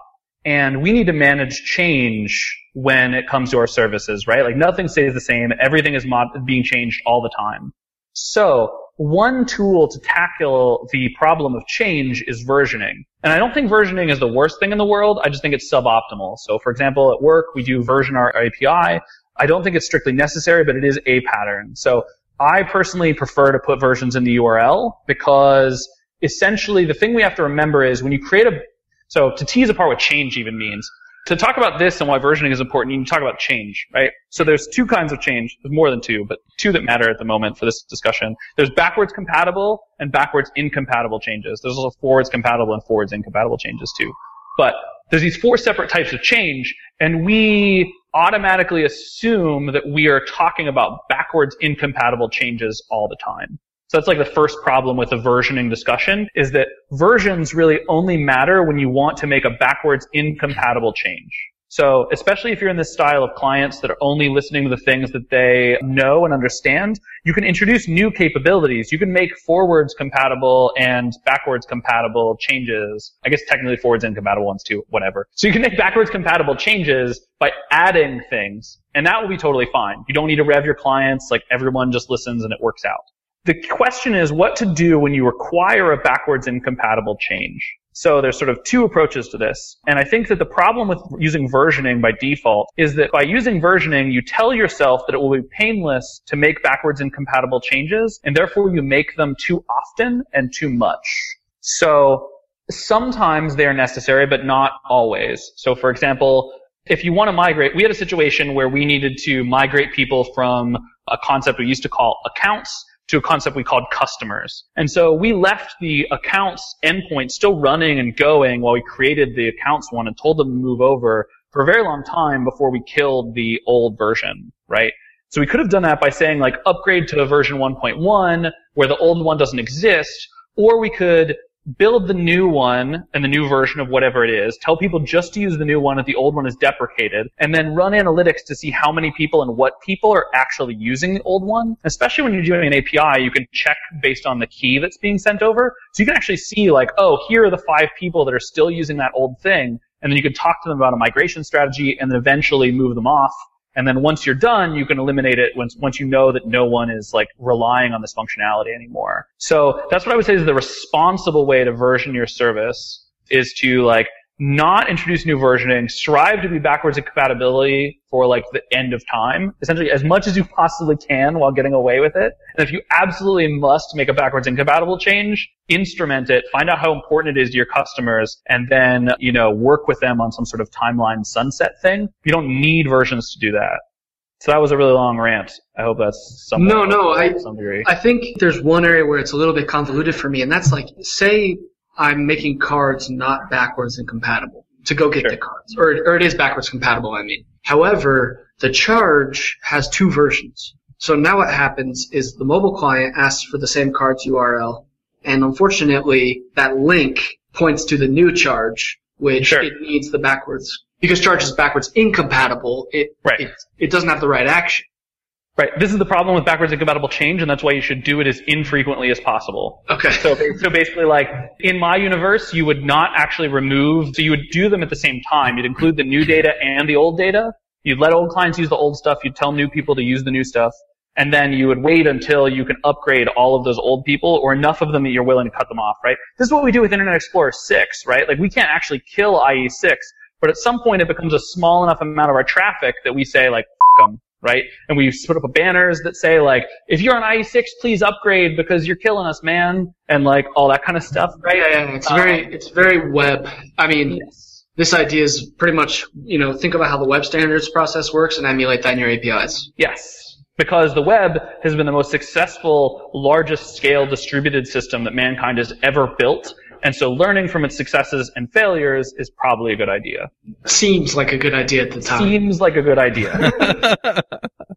And we need to manage change when it comes to our services, right? Like nothing stays the same. Everything is mod- being changed all the time. So one tool to tackle the problem of change is versioning. And I don't think versioning is the worst thing in the world. I just think it's suboptimal. So for example, at work, we do version our API. I don't think it's strictly necessary, but it is a pattern. So I personally prefer to put versions in the URL because essentially the thing we have to remember is when you create a, so to tease apart what change even means, to talk about this and why versioning is important, you need to talk about change, right? So there's two kinds of change. There's more than two, but two that matter at the moment for this discussion. There's backwards compatible and backwards incompatible changes. There's also forwards compatible and forwards incompatible changes too. But there's these four separate types of change, and we automatically assume that we are talking about backwards incompatible changes all the time. So that's like the first problem with the versioning discussion is that versions really only matter when you want to make a backwards incompatible change. So especially if you're in this style of clients that are only listening to the things that they know and understand, you can introduce new capabilities. You can make forwards compatible and backwards compatible changes. I guess technically forwards incompatible ones too, whatever. So you can make backwards compatible changes by adding things and that will be totally fine. You don't need to rev your clients, like everyone just listens and it works out. The question is what to do when you require a backwards incompatible change. So there's sort of two approaches to this. And I think that the problem with using versioning by default is that by using versioning, you tell yourself that it will be painless to make backwards incompatible changes, and therefore you make them too often and too much. So sometimes they're necessary, but not always. So for example, if you want to migrate, we had a situation where we needed to migrate people from a concept we used to call accounts to a concept we called customers. And so we left the accounts endpoint still running and going while we created the accounts one and told them to move over for a very long time before we killed the old version, right? So we could have done that by saying like upgrade to version 1.1 where the old one doesn't exist, or we could build the new one and the new version of whatever it is, tell people just to use the new one if the old one is deprecated, and then run analytics to see how many people and what people are actually using the old one. Especially when you're doing an API, you can check based on the key that's being sent over. So you can actually see like, oh, here are the five people that are still using that old thing, and then you can talk to them about a migration strategy and then eventually move them off and then once you're done, you can eliminate it once, once you know that no one is like relying on this functionality anymore. So that's what I would say is the responsible way to version your service is to like not introduce new versioning, strive to be backwards compatibility for like the end of time, essentially as much as you possibly can while getting away with it. And if you absolutely must make a backwards incompatible change, instrument it, find out how important it is to your customers, and then, you know, work with them on some sort of timeline sunset thing. You don't need versions to do that. So that was a really long rant. I hope that's some No, no, I- some degree. I think there's one area where it's a little bit convoluted for me, and that's like, say I'm making cards not backwards incompatible to go get Sure. the cards, or, or it is backwards compatible, I mean. However, the charge has two versions. So now what happens is the mobile client asks for the same cards URL, and unfortunately, that link points to the new charge, which Sure. it needs the backwards. Because charge is backwards incompatible, it, Right. it, it doesn't have the right action. Right. This is the problem with backwards incompatible change, and that's why you should do it as infrequently as possible. Okay. So, so basically, like in my universe, you would not actually remove. So you would do them at the same time. You'd include the new data and the old data. You'd let old clients use the old stuff. You'd tell new people to use the new stuff, and then you would wait until you can upgrade all of those old people, or enough of them that you're willing to cut them off. Right. This is what we do with Internet Explorer 6. Right. Like we can't actually kill IE6, but at some point it becomes a small enough amount of our traffic that we say like. F- 'em, right? And we put up banners that say like, if you're on IE6, please upgrade because you're killing us, man, and like all that kind of stuff, right? Yeah, yeah, it's very, um, it's very web. I mean, Yes. this idea is pretty much, you know, think about how the web standards process works and emulate that in your APIs. Yes. Because the web has been the most successful, largest scale distributed system that mankind has ever built. And so learning from its successes and failures is probably a good idea. Seems like a good idea at the time. Seems like a good idea.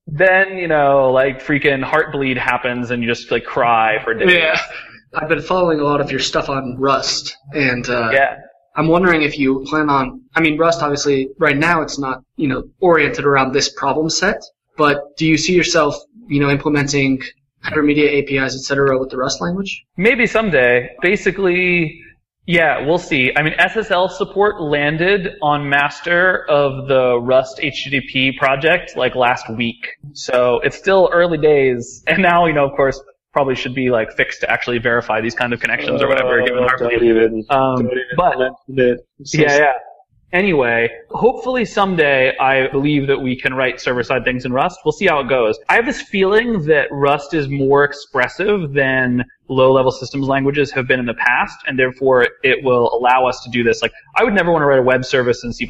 then, you know, like freaking heartbleed happens and you just like cry for days. Yeah. I've been following a lot of your stuff on Rust, and uh, Yeah. I'm wondering if you plan on. I mean, Rust obviously right now it's not you know oriented around this problem set, but do you see yourself you know implementing hypermedia APIs etc. with the Rust language? Maybe someday. Basically, yeah, we'll see. I mean, SSL support landed on master of the Rust HTTP project like last week. So it's still early days. And now, you know, of course, probably should be like fixed to actually verify these kind of connections or whatever, given Oh, our even, um, but it. So yeah, yeah. Anyway, hopefully someday I believe that we can write server-side things in Rust. We'll see how it goes. I have this feeling that Rust is more expressive than low-level systems languages have been in the past, and therefore it will allow us to do this. Like, I would never want to write a web service in C++,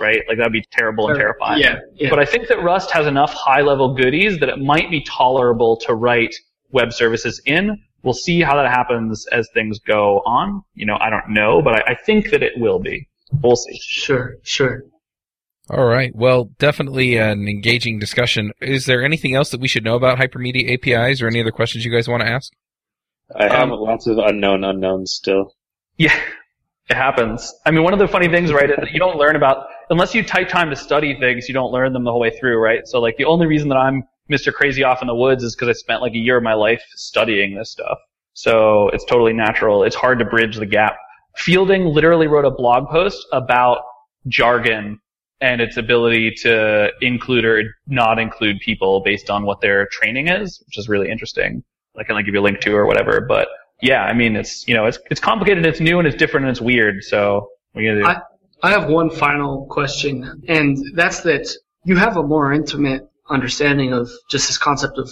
right? Like, that'd be terrible and terrifying. Yeah, yeah. But I think that Rust has enough high-level goodies that it might be tolerable to write web services in. We'll see how that happens as things go on. You know, I don't know, but I, I think that it will be. We'll see. sure, sure. All right. Well, definitely an engaging discussion. Is there anything else that we should know about hypermedia APIs or any other questions you guys want to ask? I have Um, lots of unknown unknowns still. Yeah, it happens. I mean, one of the funny things, right, is that you don't learn about, unless you take time to study things, you don't learn them the whole way through, right? So, like, the only reason that I'm Mr. Crazy Off in the Woods is because I spent like a year of my life studying this stuff. So it's totally natural. It's hard to bridge the gap. Fielding literally wrote a blog post about jargon and its ability to include or not include people based on what their training is, which is really interesting. I can like give you a link to or whatever, but yeah, I mean, it's, you know, it's, it's complicated, it's new and it's different and it's weird. So do? I have one final question, and that's that you have a more intimate understanding of just this concept of,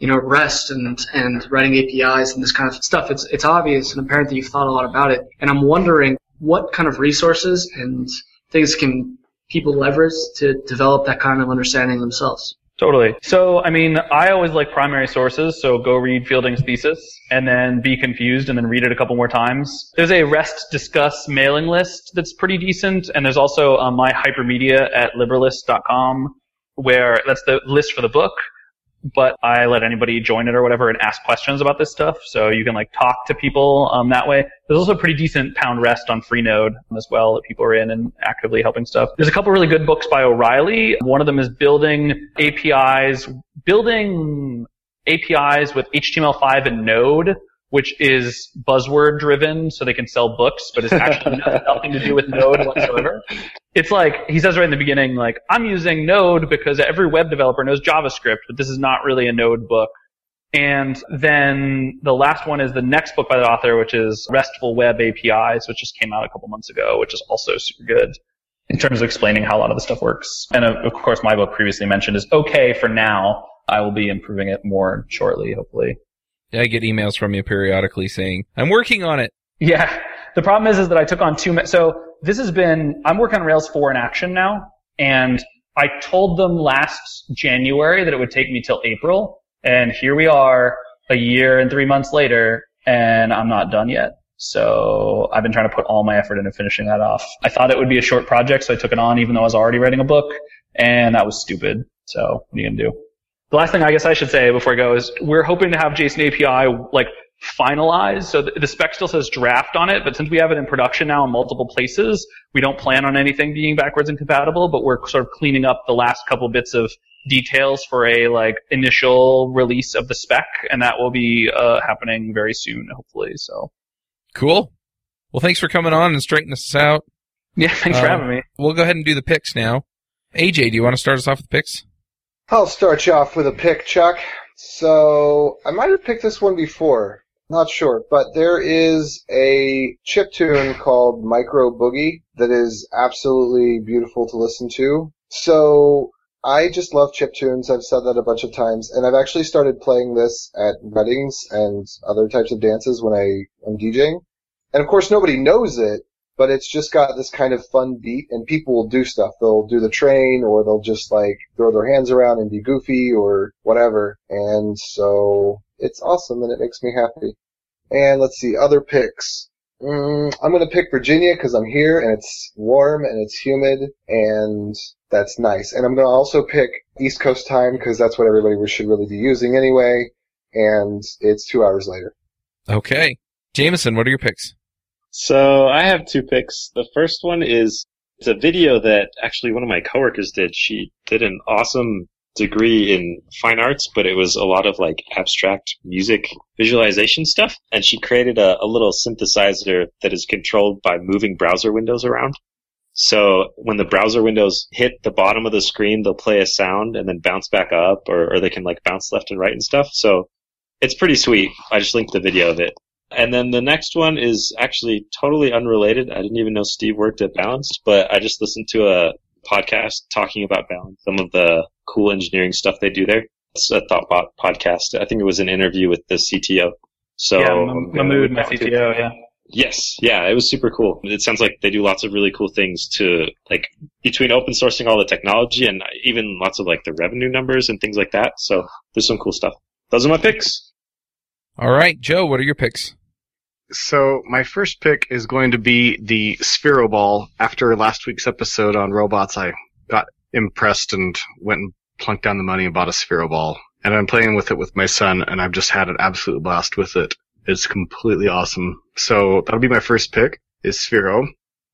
you know, REST and, and writing APIs and this kind of stuff. It's, it's obvious and apparent that you've thought a lot about it. And I'm wondering what kind of resources and things can people leverage to develop that kind of understanding themselves? Totally. So, I mean, I always like primary sources, so go read Fielding's thesis and then be confused and then read it a couple more times. There's a REST Discuss mailing list that's pretty decent, and there's also uh, my hypermedia at librelist.com where that's the list for the book, but I let anybody join it or whatever and ask questions about this stuff, so you can like talk to people um, that way. There's also a pretty decent pound rest on Freenode as well that people are in and actively helping stuff. There's a couple really good books by O'Reilly. One of them is building APIs, building APIs with HTML5 and Node, which is buzzword driven, so they can sell books, but it's actually nothing to do with Node whatsoever. It's like he says right in the beginning, like I'm using Node because every web developer knows JavaScript, but this is not really a Node book. And then the last one is the next book by the author, which is RESTful Web APIs, which just came out a couple months ago, which is also super good in terms of explaining how a lot of the stuff works. And of, of course, my book previously mentioned is okay for now. I will be improving it more shortly, hopefully. Yeah, I get emails from you periodically saying, I'm working on it. Yeah. The problem is, is that I took on too much. so this has been, I'm working on Rails 4 in action now, and I told them last January that it would take me till April, and here we are a year and three months later, and I'm not done yet. So I've been trying to put all my effort into finishing that off. I thought it would be a short project, so I took it on even though I was already writing a book, and that was stupid. So what are you gonna do? The last thing I guess I should say before I go is we're hoping to have JSON API like finalized. So the, the spec still says draft on it, but since we have it in production now in multiple places, we don't plan on anything being backwards incompatible, but we're sort of cleaning up the last couple bits of details for a like initial release of the spec, and that will be uh, happening very soon, hopefully. So Cool. Well, thanks for coming on and straightening us out. yeah, thanks for Um, having me. We'll go ahead and do the picks now. AJ, do you want to start us off with the picks? I'll start you off with a pick, Chuck. So I might have picked this one before. Not sure, but there is a chip tune called Micro Boogie that is absolutely beautiful to listen to. So I just love chip tunes. I've said that a bunch of times, and I've actually started playing this at weddings and other types of dances when I am DJing. And of course, nobody knows it, but it's just got this kind of fun beat, and people will do stuff. They'll do the train, or they'll just like throw their hands around and be goofy, or whatever. And so it's awesome, and it makes me happy. And let's see, other picks. Mm, I'm gonna pick Virginia because I'm here and it's warm and it's humid and that's nice. And I'm gonna also pick East Coast time because that's what everybody should really be using anyway. And it's two hours later. Okay. Jamison, what are your picks? So I have two picks. The first one is it's a video that actually one of my coworkers did. She did an awesome degree in fine arts, but it was a lot of like abstract music visualization stuff. And she created a, a little synthesizer that is controlled by moving browser windows around. So when the browser windows hit the bottom of the screen, they'll play a sound and then bounce back up or, or they can like bounce left and right and stuff. So it's pretty sweet. I just linked the video of it. And then the next one is actually totally unrelated. I didn't even know Steve worked at Balanced, but I just listened to a podcast talking about Balance, some of the cool engineering stuff they do there. It's a Thoughtbot podcast. I think it was an interview with the CTO. So yeah, I'm Mahmoud, my talk to- CTO, yeah. Yes, yeah, it was super cool. It sounds like they do lots of really cool things to like between open sourcing all the technology and even lots of like the revenue numbers and things like that. So there's some cool stuff. Those are my picks. All right, Joe, what are your picks? So my first pick is going to be the Sphero Ball. After last week's episode on robots, I got impressed and went and plunked down the money and bought a Sphero Ball. And I'm playing with it with my son, and I've just had an absolute blast with it. It's completely awesome. So that'll be my first pick, is Sphero.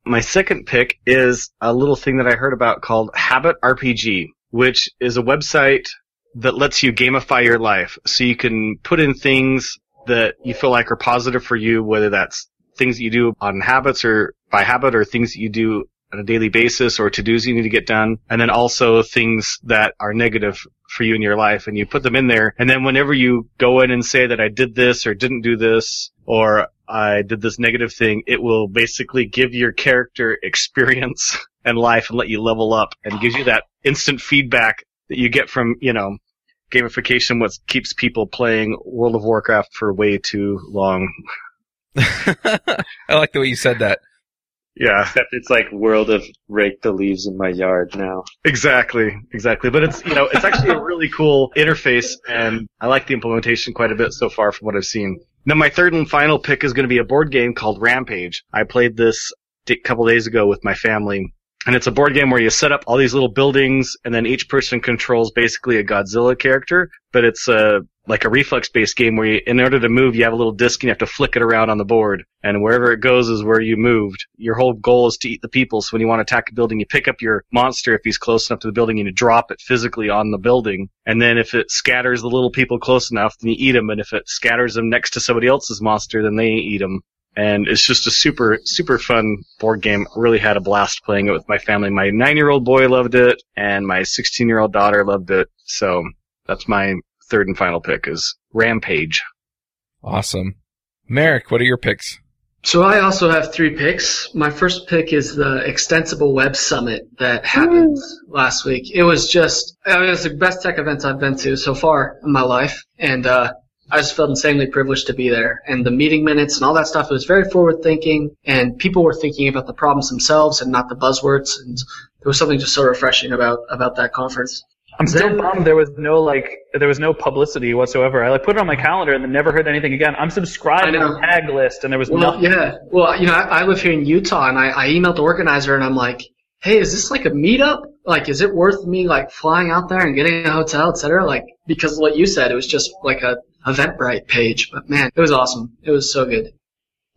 My second pick is a little thing that I heard about called Habit RPG, which is a website that lets you gamify your life. So you can put in things that you feel like are positive for you, whether that's things that you do on habits or by habit or things that you do on a daily basis or to-dos you need to get done. And then also things that are negative for you in your life and you put them in there. And then whenever you go in and say that I did this or didn't do this or I did this negative thing, it will basically give your character experience and life and let you level up and gives you that instant feedback that you get from, you know, gamification what keeps people playing World of Warcraft for way too long. I like the way you said that. Yeah, Except it's like world of rake the leaves in my yard now. exactly, exactly. But it's, you know, it's actually a really cool interface and I like the implementation quite a bit so far from what I've seen. Now my third and final pick is going to be a board game called Rampage. I played this a couple days ago with my family. And it's a board game where you set up all these little buildings and then each person controls basically a Godzilla character, but it's a, like a reflex based game where you, in order to move, you have a little disc and you have to flick it around on the board. And wherever it goes is where you moved. Your whole goal is to eat the people. So when you want to attack a building, you pick up your monster if he's close enough to the building and you drop it physically on the building. And then if it scatters the little people close enough, then you eat them. And if it scatters them next to somebody else's monster, then they eat them and it's just a super super fun board game. Really had a blast playing it with my family. My nine year old boy loved it, and my sixteen year old daughter loved it. So that's my third and final pick is Rampage. Awesome. Merrick, what are your picks? So I also have three picks. My first pick is the Extensible Web Summit that happened last week. It was just, I mean, it was the best tech events I've been to so far in my life, and uh, I just felt insanely privileged to be there. And the meeting minutes and all that stuff, it was very forward thinking, and people were thinking about the problems themselves and not the buzzwords, and there was something just so refreshing about about that conference. I'm still Then- bummed there was no like there was no publicity whatsoever. I like put it on my calendar and then never heard anything again. I'm subscribed to the tag list and there was Well, nothing. yeah. Well, you know, I, I live here in Utah, and I, I emailed the organizer, and I'm like, "Hey, is this like a meetup? Like, is it worth me like flying out there and getting a hotel, et cetera? Like, because of what you said, it was just like a Eventbrite page, but man, it was awesome. It was so good.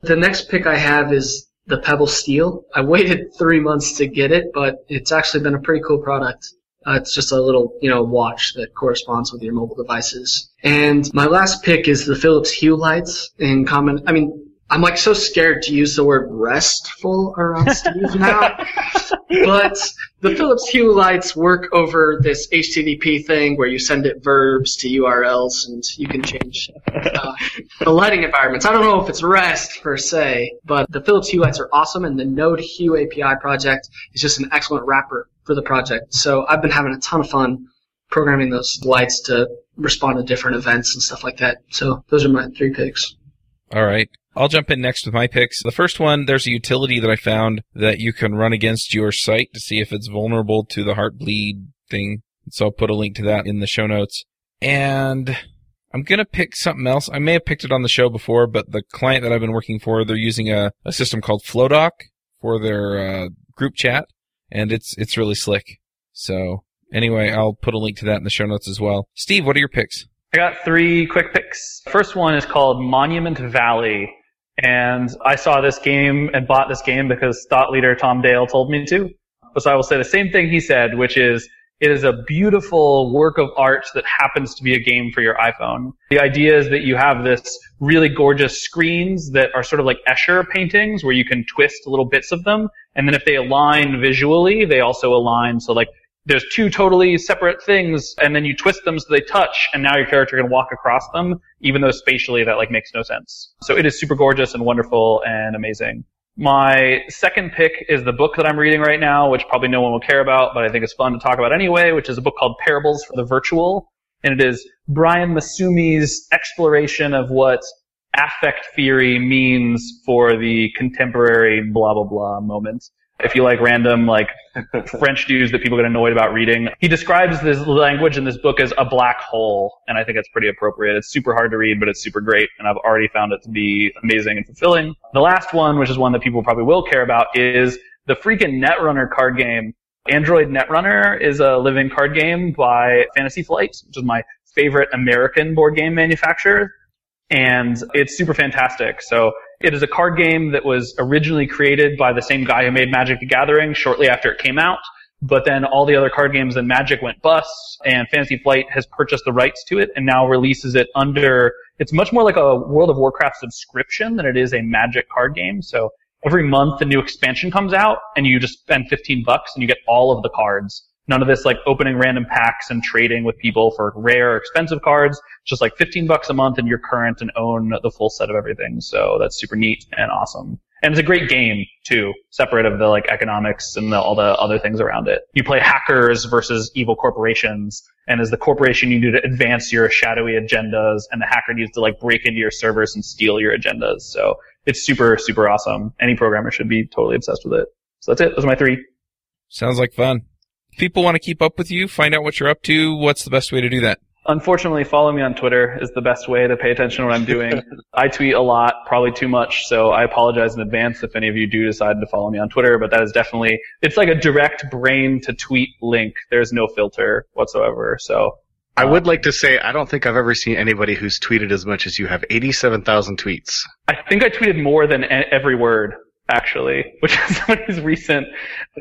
The next pick I have is the Pebble Steel. I waited three months to get it, but it's actually been a pretty cool product. Uh, it's just a little, you know, watch that corresponds with your mobile devices. And my last pick is the Philips Hue lights in common. I mean, I'm like so scared to use the word restful around Steve now. but the Philips Hue lights work over this HTTP thing where you send it verbs to URLs and you can change uh, the lighting environments. I don't know if it's REST per se, but the Philips Hue lights are awesome and the Node Hue API project is just an excellent wrapper for the project. So I've been having a ton of fun programming those lights to respond to different events and stuff like that. So those are my three picks. All right. I'll jump in next with my picks. The first one, there's a utility that I found that you can run against your site to see if it's vulnerable to the Heartbleed thing. So I'll put a link to that in the show notes. And I'm gonna pick something else. I may have picked it on the show before, but the client that I've been working for, they're using a, a system called Flowdock for their uh, group chat, and it's it's really slick. So anyway, I'll put a link to that in the show notes as well. Steve, what are your picks? I got three quick picks. First one is called Monument Valley. And I saw this game and bought this game because thought leader Tom Dale told me to. So I will say the same thing he said, which is it is a beautiful work of art that happens to be a game for your iPhone. The idea is that you have this really gorgeous screens that are sort of like Escher paintings where you can twist little bits of them. And then if they align visually, they also align. So like there's two totally separate things and then you twist them so they touch and now your character can walk across them even though spatially that like makes no sense. So it is super gorgeous and wonderful and amazing. My second pick is the book that I'm reading right now, which probably no one will care about, but I think it's fun to talk about anyway, which is a book called Parables for the Virtual. And it is Brian Massumi's exploration of what affect theory means for the contemporary blah blah blah moment if you like random like French dudes that people get annoyed about reading. He describes this language in this book as a black hole, and I think it's pretty appropriate. It's super hard to read, but it's super great, and I've already found it to be amazing and fulfilling. The last one, which is one that people probably will care about, is the freaking Netrunner card game. Android Netrunner is a living card game by Fantasy Flight, which is my favorite American board game manufacturer and it's super fantastic. So it is a card game that was originally created by the same guy who made Magic the Gathering shortly after it came out. But then all the other card games in Magic went bust and Fantasy Flight has purchased the rights to it and now releases it under, it's much more like a World of Warcraft subscription than it is a Magic card game. So every month a new expansion comes out and you just spend 15 bucks and you get all of the cards. None of this like opening random packs and trading with people for rare expensive cards. Just like 15 bucks a month and you're current and own the full set of everything. So that's super neat and awesome. And it's a great game too, separate of the like economics and the, all the other things around it. You play hackers versus evil corporations, and as the corporation you need to advance your shadowy agendas, and the hacker needs to like break into your servers and steal your agendas. So it's super, super awesome. Any programmer should be totally obsessed with it. So that's it. Those are my three. Sounds like fun. If people want to keep up with you, find out what you're up to, what's the best way to do that? Unfortunately, follow me on Twitter is the best way to pay attention to what I'm doing. I tweet a lot, probably too much, so I apologize in advance if any of you do decide to follow me on Twitter, but that is definitely, it's like a direct brain to tweet link. There's no filter whatsoever, so. I would like to say I don't think I've ever seen anybody who's tweeted as much as you have. 87,000 tweets. I think I tweeted more than e- every word, actually, which is somebody's recent.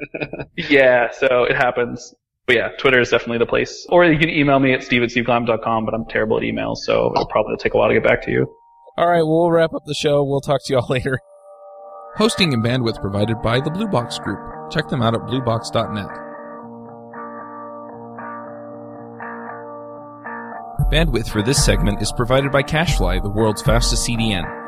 yeah, so it happens. But yeah, Twitter is definitely the place. Or you can email me at steve at steveclam.com, but I'm terrible at emails, so it'll probably take a while to get back to you. All right, well, we'll wrap up the show. We'll talk to you all later. Hosting and bandwidth provided by the Blue Box Group. Check them out at bluebox.net. Bandwidth for this segment is provided by CacheFly, the world's fastest CDN.